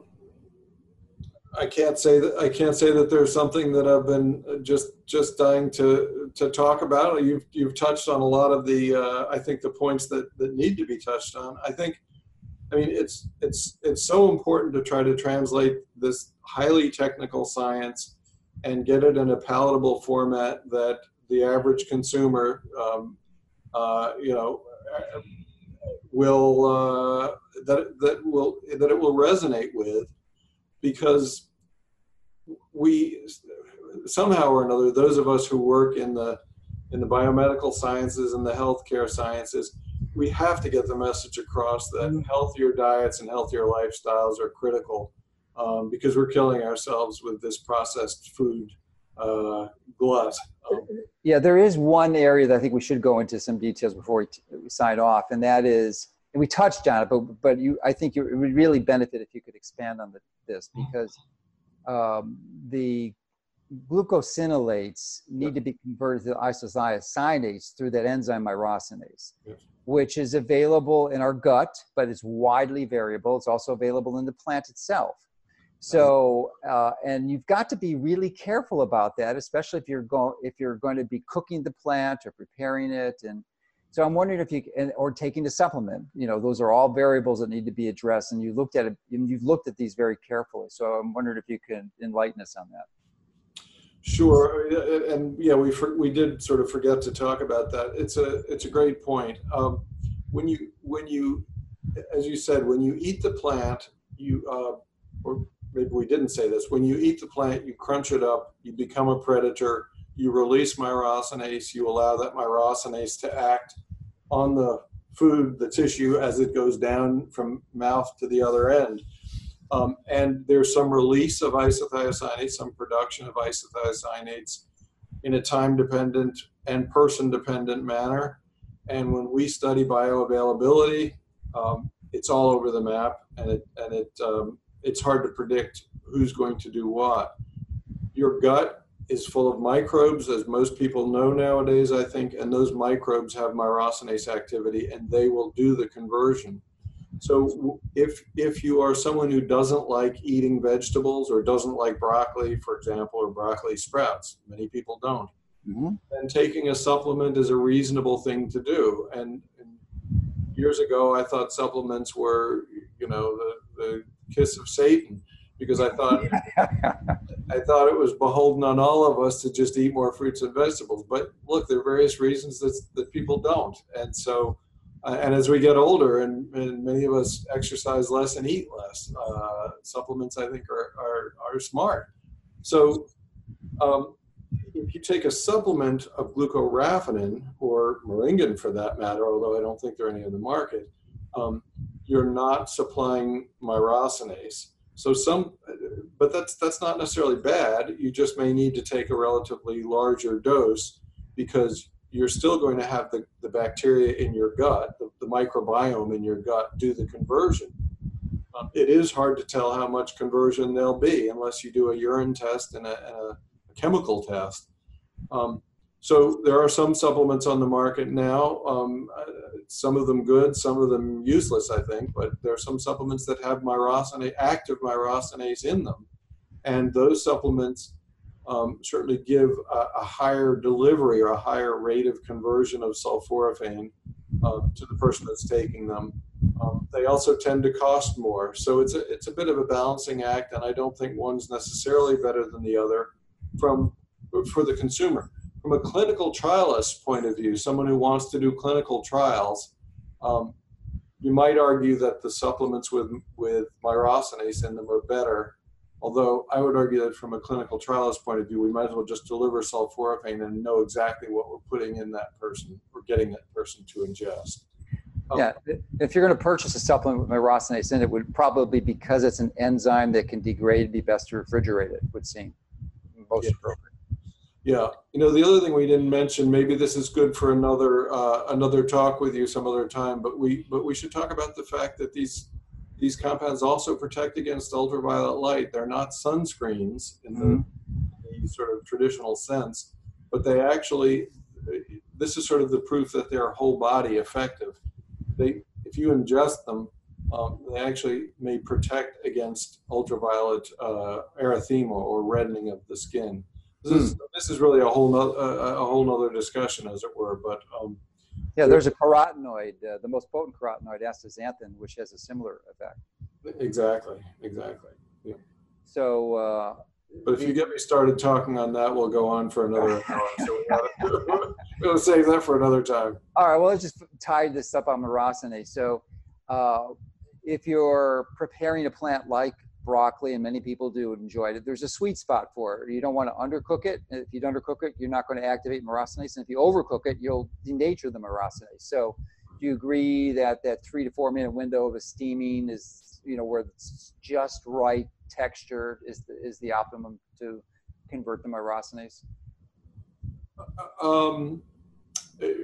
i can't say that i can't say that there's something that i've been just just dying to to talk about. You've you've touched on a lot of the uh, i think the points that that need to be touched on. I think I mean, it's it's it's so important to try to translate this highly technical science and get it in a palatable format that the average consumer, um, uh, you know, will uh, that that will that it will resonate with, because we somehow or another, those of us who work in the in the biomedical sciences and the healthcare sciences we have to get the message across that mm-hmm. healthier diets and healthier lifestyles are critical um, because we're killing ourselves with this processed food uh, glut. Um,
yeah, there is one area that I think we should go into some details before we, t- we sign off, and that is, and we touched on it, but but you, I think you, it would really benefit if you could expand on the, this mm-hmm. because um, the glucosinolates need to be converted to isothiocyanates through that enzyme myrosinase. Yes which is available in our gut, but it's widely variable. It's also available in the plant itself. So, uh, and you've got to be really careful about that, especially if you're going if you're going to be cooking the plant or preparing it. And So I'm wondering if you and, or taking a supplement. You know, those are all variables that need to be addressed, and you looked at it. You've looked at these very carefully. So I'm wondering if you can enlighten us on that.
Sure, and yeah, we we did sort of forget to talk about that. It's a it's a great point. Um, when you when you, as you said, when you eat the plant, you uh, or maybe we didn't say this. When you eat the plant, you crunch it up, you become a predator you release myrosinase, you allow that myrosinase to act on the food, the tissue, as it goes down from mouth to the other end. Um, and there's some release of isothiocyanates, some production of isothiocyanates in a time dependent and person dependent manner. And when we study bioavailability, um, it's all over the map and it, and it, um, it's hard to predict who's going to do what. Your gut is full of microbes, as most people know nowadays, I think, and those microbes have myrosinase activity and they will do the conversion. So if if you are someone who doesn't like eating vegetables or doesn't like broccoli, for example, or broccoli sprouts, many people don't, mm-hmm. then taking a supplement is a reasonable thing to do. And, and, years ago, I thought supplements were, you know, the, the kiss of Satan because I thought I thought it was beholden on all of us to just eat more fruits and vegetables. But look, there are various reasons that that people don't, and so. Uh, and as we get older and, and, many of us exercise less and eat less, uh, supplements I think are, are, are smart. So um, if you take a supplement of glucoraphanin or moringin for that matter, although I don't think there are any in the market, um, you're not supplying myrosinase. So some, but that's that's not necessarily bad. You just may need to take a relatively larger dose because you're still going to have the, the bacteria in your gut, the, the microbiome in your gut, do the conversion. Um, it is hard to tell how much conversion there'll be unless you do a urine test and a, and a, chemical test. Um, so there are some supplements on the market now. Um, uh, some of them good, some of them useless, I think. But there are some supplements that have myrosinase, active myrosinase in them, and those supplements um, certainly give a, a, higher delivery or a higher rate of conversion of sulforaphane uh, to the person that's taking them. Um, they also tend to cost more, so it's a it's a bit of a balancing act, and I don't think one's necessarily better than the other from for the consumer from a clinical trialist point of view, someone who wants to do clinical trials, um, you might argue that the supplements with with myrosinase in them are better. Although I would argue that from a clinical trialist point of view, we might as well just deliver sulforaphane and know exactly what we're putting in that person or getting that person to ingest.
Um, yeah, if you're going to purchase a supplement with myrosinase in it, would probably because it's an enzyme that can degrade, be best to refrigerate it. Would seem most
yeah. appropriate. Yeah, you know the other thing we didn't mention. Maybe this is good for another uh, another talk with you some other time. But we but we should talk about the fact that these these compounds also protect against ultraviolet light. They're not sunscreens in the, mm-hmm. the sort of traditional sense, but they actually. This is sort of the proof that they're whole body effective. They if you ingest them, um, they actually may protect against ultraviolet uh, erythema or reddening of the skin. This is, this is really a whole no, a, a whole nother discussion, as it were. But um,
yeah, there's a carotenoid, uh, the most potent carotenoid, astaxanthin, which has a similar effect.
Exactly. Exactly. Yeah.
So. Uh,
but if you get me started talking on that, we'll go on for another hour. So gotta, we'll save that for another time.
All right. Well, let's just tie this up on myrosinase. So, uh, if you're preparing a plant like broccoli, and many people do enjoy it. There's a sweet spot for it. You don't want to undercook it. If you undercook it, you're not going to activate myrosinase. And if you overcook it, you'll denature the myrosinase. So, do you agree that that three to four minute window of a steaming is, you know, where it's just right texture is the, is the optimum to convert the myrosinase?
Uh, um,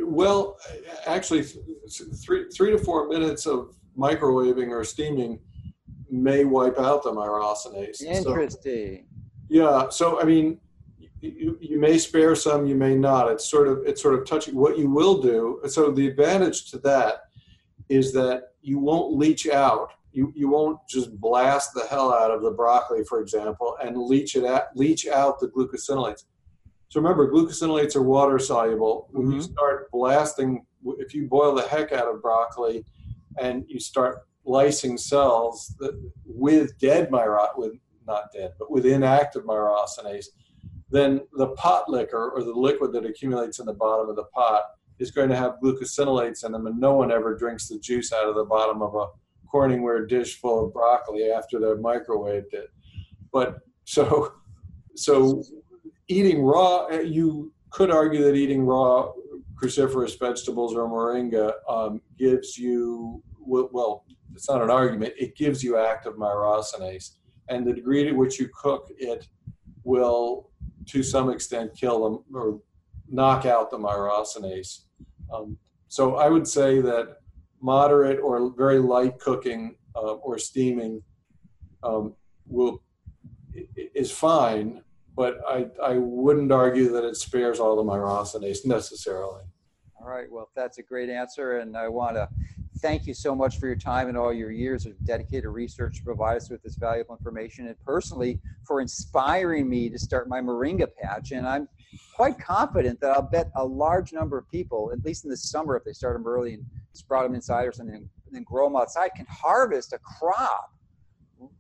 well, actually, three three to four minutes of microwaving or steaming may wipe out the myrosinase.
Interesting.
So, yeah. So I mean, you, you may spare some, you may not. It's sort of it's sort of touching. What you will do. So the advantage to that is that you won't leach out. You, you won't just blast the hell out of the broccoli, for example, and leach it out, leach out the glucosinolates. So remember, glucosinolates are water soluble. When mm-hmm. you start blasting if you boil the heck out of broccoli and you start lysing cells that, with dead myro with not dead, but with inactive myrosinase, then the pot liquor or the liquid that accumulates in the bottom of the pot is going to have glucosinolates in them, and no one ever drinks the juice out of the bottom of a Corningware dish full of broccoli after they've microwaved it. But so, so eating raw, you could argue that eating raw cruciferous vegetables or moringa um, gives you well, it's not an argument. It gives you active myrosinase, and the degree to which you cook it will, to some extent, kill them or knock out the myrosinase. Um, so I would say that moderate or very light cooking uh, or steaming um, will is fine, but I, I wouldn't argue that it spares all the myrosinase necessarily.
All right, well, that's a great answer, and I want to thank you so much for your time and all your years of dedicated research to provide us with this valuable information, and personally for inspiring me to start my Moringa patch. And I'm quite confident that I'll bet a large number of people, at least in the summer, if they start them early and sprout them inside or something, and then grow them outside, can harvest a crop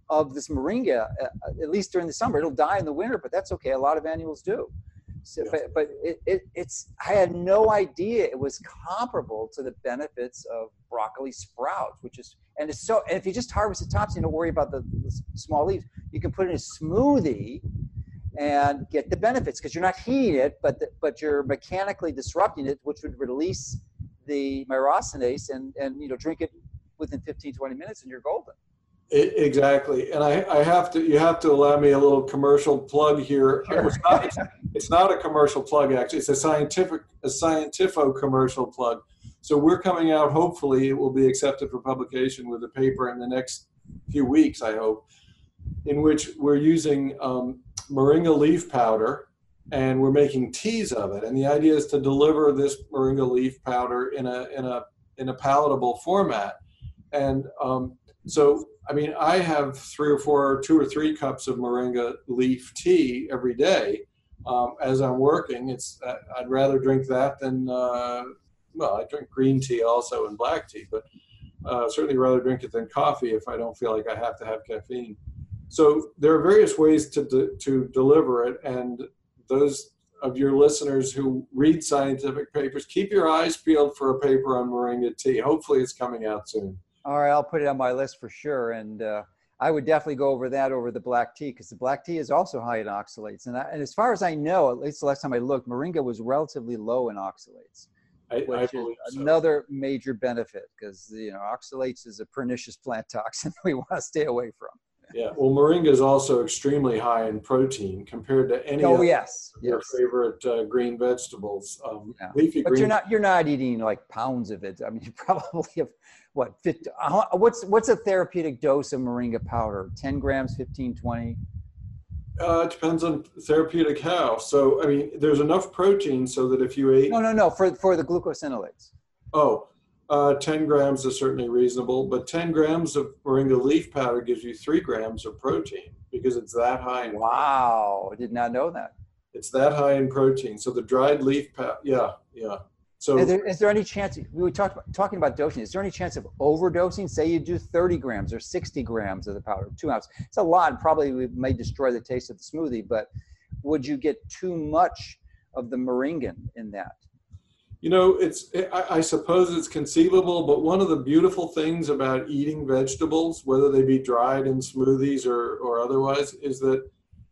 of this moringa uh, at least during the summer. It'll die in the winter, but that's okay. A lot of annuals do. So, yeah. But, but it, it, it's I had no idea it was comparable to the benefits of broccoli sprouts, which is and it's so. And if you just harvest the tops, you don't worry about the, the small leaves. You can put it in a smoothie and get the benefits because you're not heating it, but the, but you're mechanically disrupting it, which would release the myrosinase and and you know drink it within 15 20 minutes and you're golden
exactly. And I, I have to you have to allow me a little commercial plug here. Sure. it's, not, it's, it's, not, a commercial plug actually. It's a scientific a scientific commercial plug. So we're coming out hopefully it will be accepted for publication with a paper in the next few weeks i hope in which we're using um, moringa leaf powder and we're making teas of it. And the idea is to deliver this moringa leaf powder in a in a in a palatable format. And um, so I mean, I have three or four, two or three cups of moringa leaf tea every day um, as I'm working. It's uh, I'd rather drink that than uh, well, I drink green tea also and black tea, but uh, certainly rather drink it than coffee if I don't feel like I have to have caffeine. So there are various ways to de- to deliver it, and those of your listeners who read scientific papers, keep your eyes peeled for a paper on moringa tea. Hopefully, it's coming out soon.
All right, I'll put it on my list for sure. And uh, I would definitely go over that over the black tea because the black tea is also high in oxalates. And, I, and, as far as I know, at least the last time I looked, moringa was relatively low in oxalates,
I,
which
I
is
so.
another major benefit because you know oxalates is a pernicious plant toxin we want to stay away from.
Yeah, well, moringa is also extremely high in protein compared to any
oh,
of
yes,
your
yes.
favorite uh, green vegetables. Um,
yeah.
Leafy
but
green.
you're not you're not eating like pounds of it. I mean, you probably have what 50, uh, what's what's a therapeutic dose of moringa powder? 10 grams, 15, 20?
Uh, it depends on therapeutic how. So, I mean, there's enough protein so that if you ate.
No, no, no. For for the glucosinolates.
Oh, uh, 10 grams is certainly reasonable, but 10 grams of moringa leaf powder gives you three grams of protein because it's that high in
Wow, I did not know that.
It's that high in protein. So the dried leaf powder, yeah, yeah. So
is there, is there any chance, we were talk, talking about dosing, is there any chance of overdosing? Say you do 30 grams or 60 grams of the powder, two ounces. It's a lot, probably we may destroy the taste of the smoothie, but would you get too much of the moringa in that?
You know, it's I, I, suppose it's conceivable, but one of the beautiful things about eating vegetables, whether they be dried in smoothies or, or otherwise, is that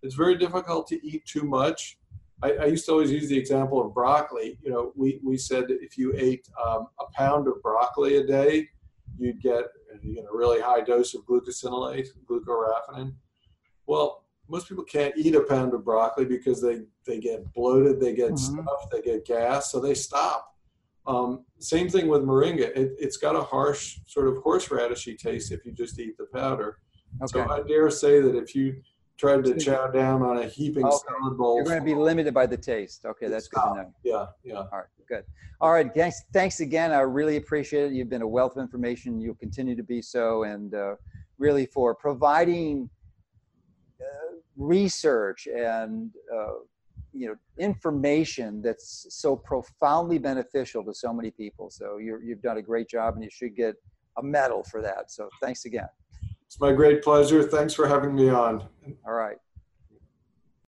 it's very difficult to eat too much. I, I used to always use the example of broccoli. You know, we, we said if you ate um, a pound of broccoli a day, you'd get you know, a really high dose of glucosinolate, glucoraphanin. Well, most people can't eat a pound of broccoli because they, they get bloated, they get mm-hmm. stuffed, they get gas, so they stop. Um, same thing with moringa. It, has got a harsh sort of horseradishy taste if you just eat the powder. Okay. So I dare say that if you tried to chow down on a heaping okay. salad bowl,
you're going to be limited by the taste. Okay, that's good to know.
Yeah, yeah.
All right, good. All right, thanks. Thanks again. I really appreciate it. You've been a wealth of information. You'll continue to be so, and uh, really for providing research and uh, you know information that's so profoundly beneficial to so many people. So you you've done a great job, and you should get a medal for that. So thanks again.
It's my great pleasure. Thanks for having me on.
All right.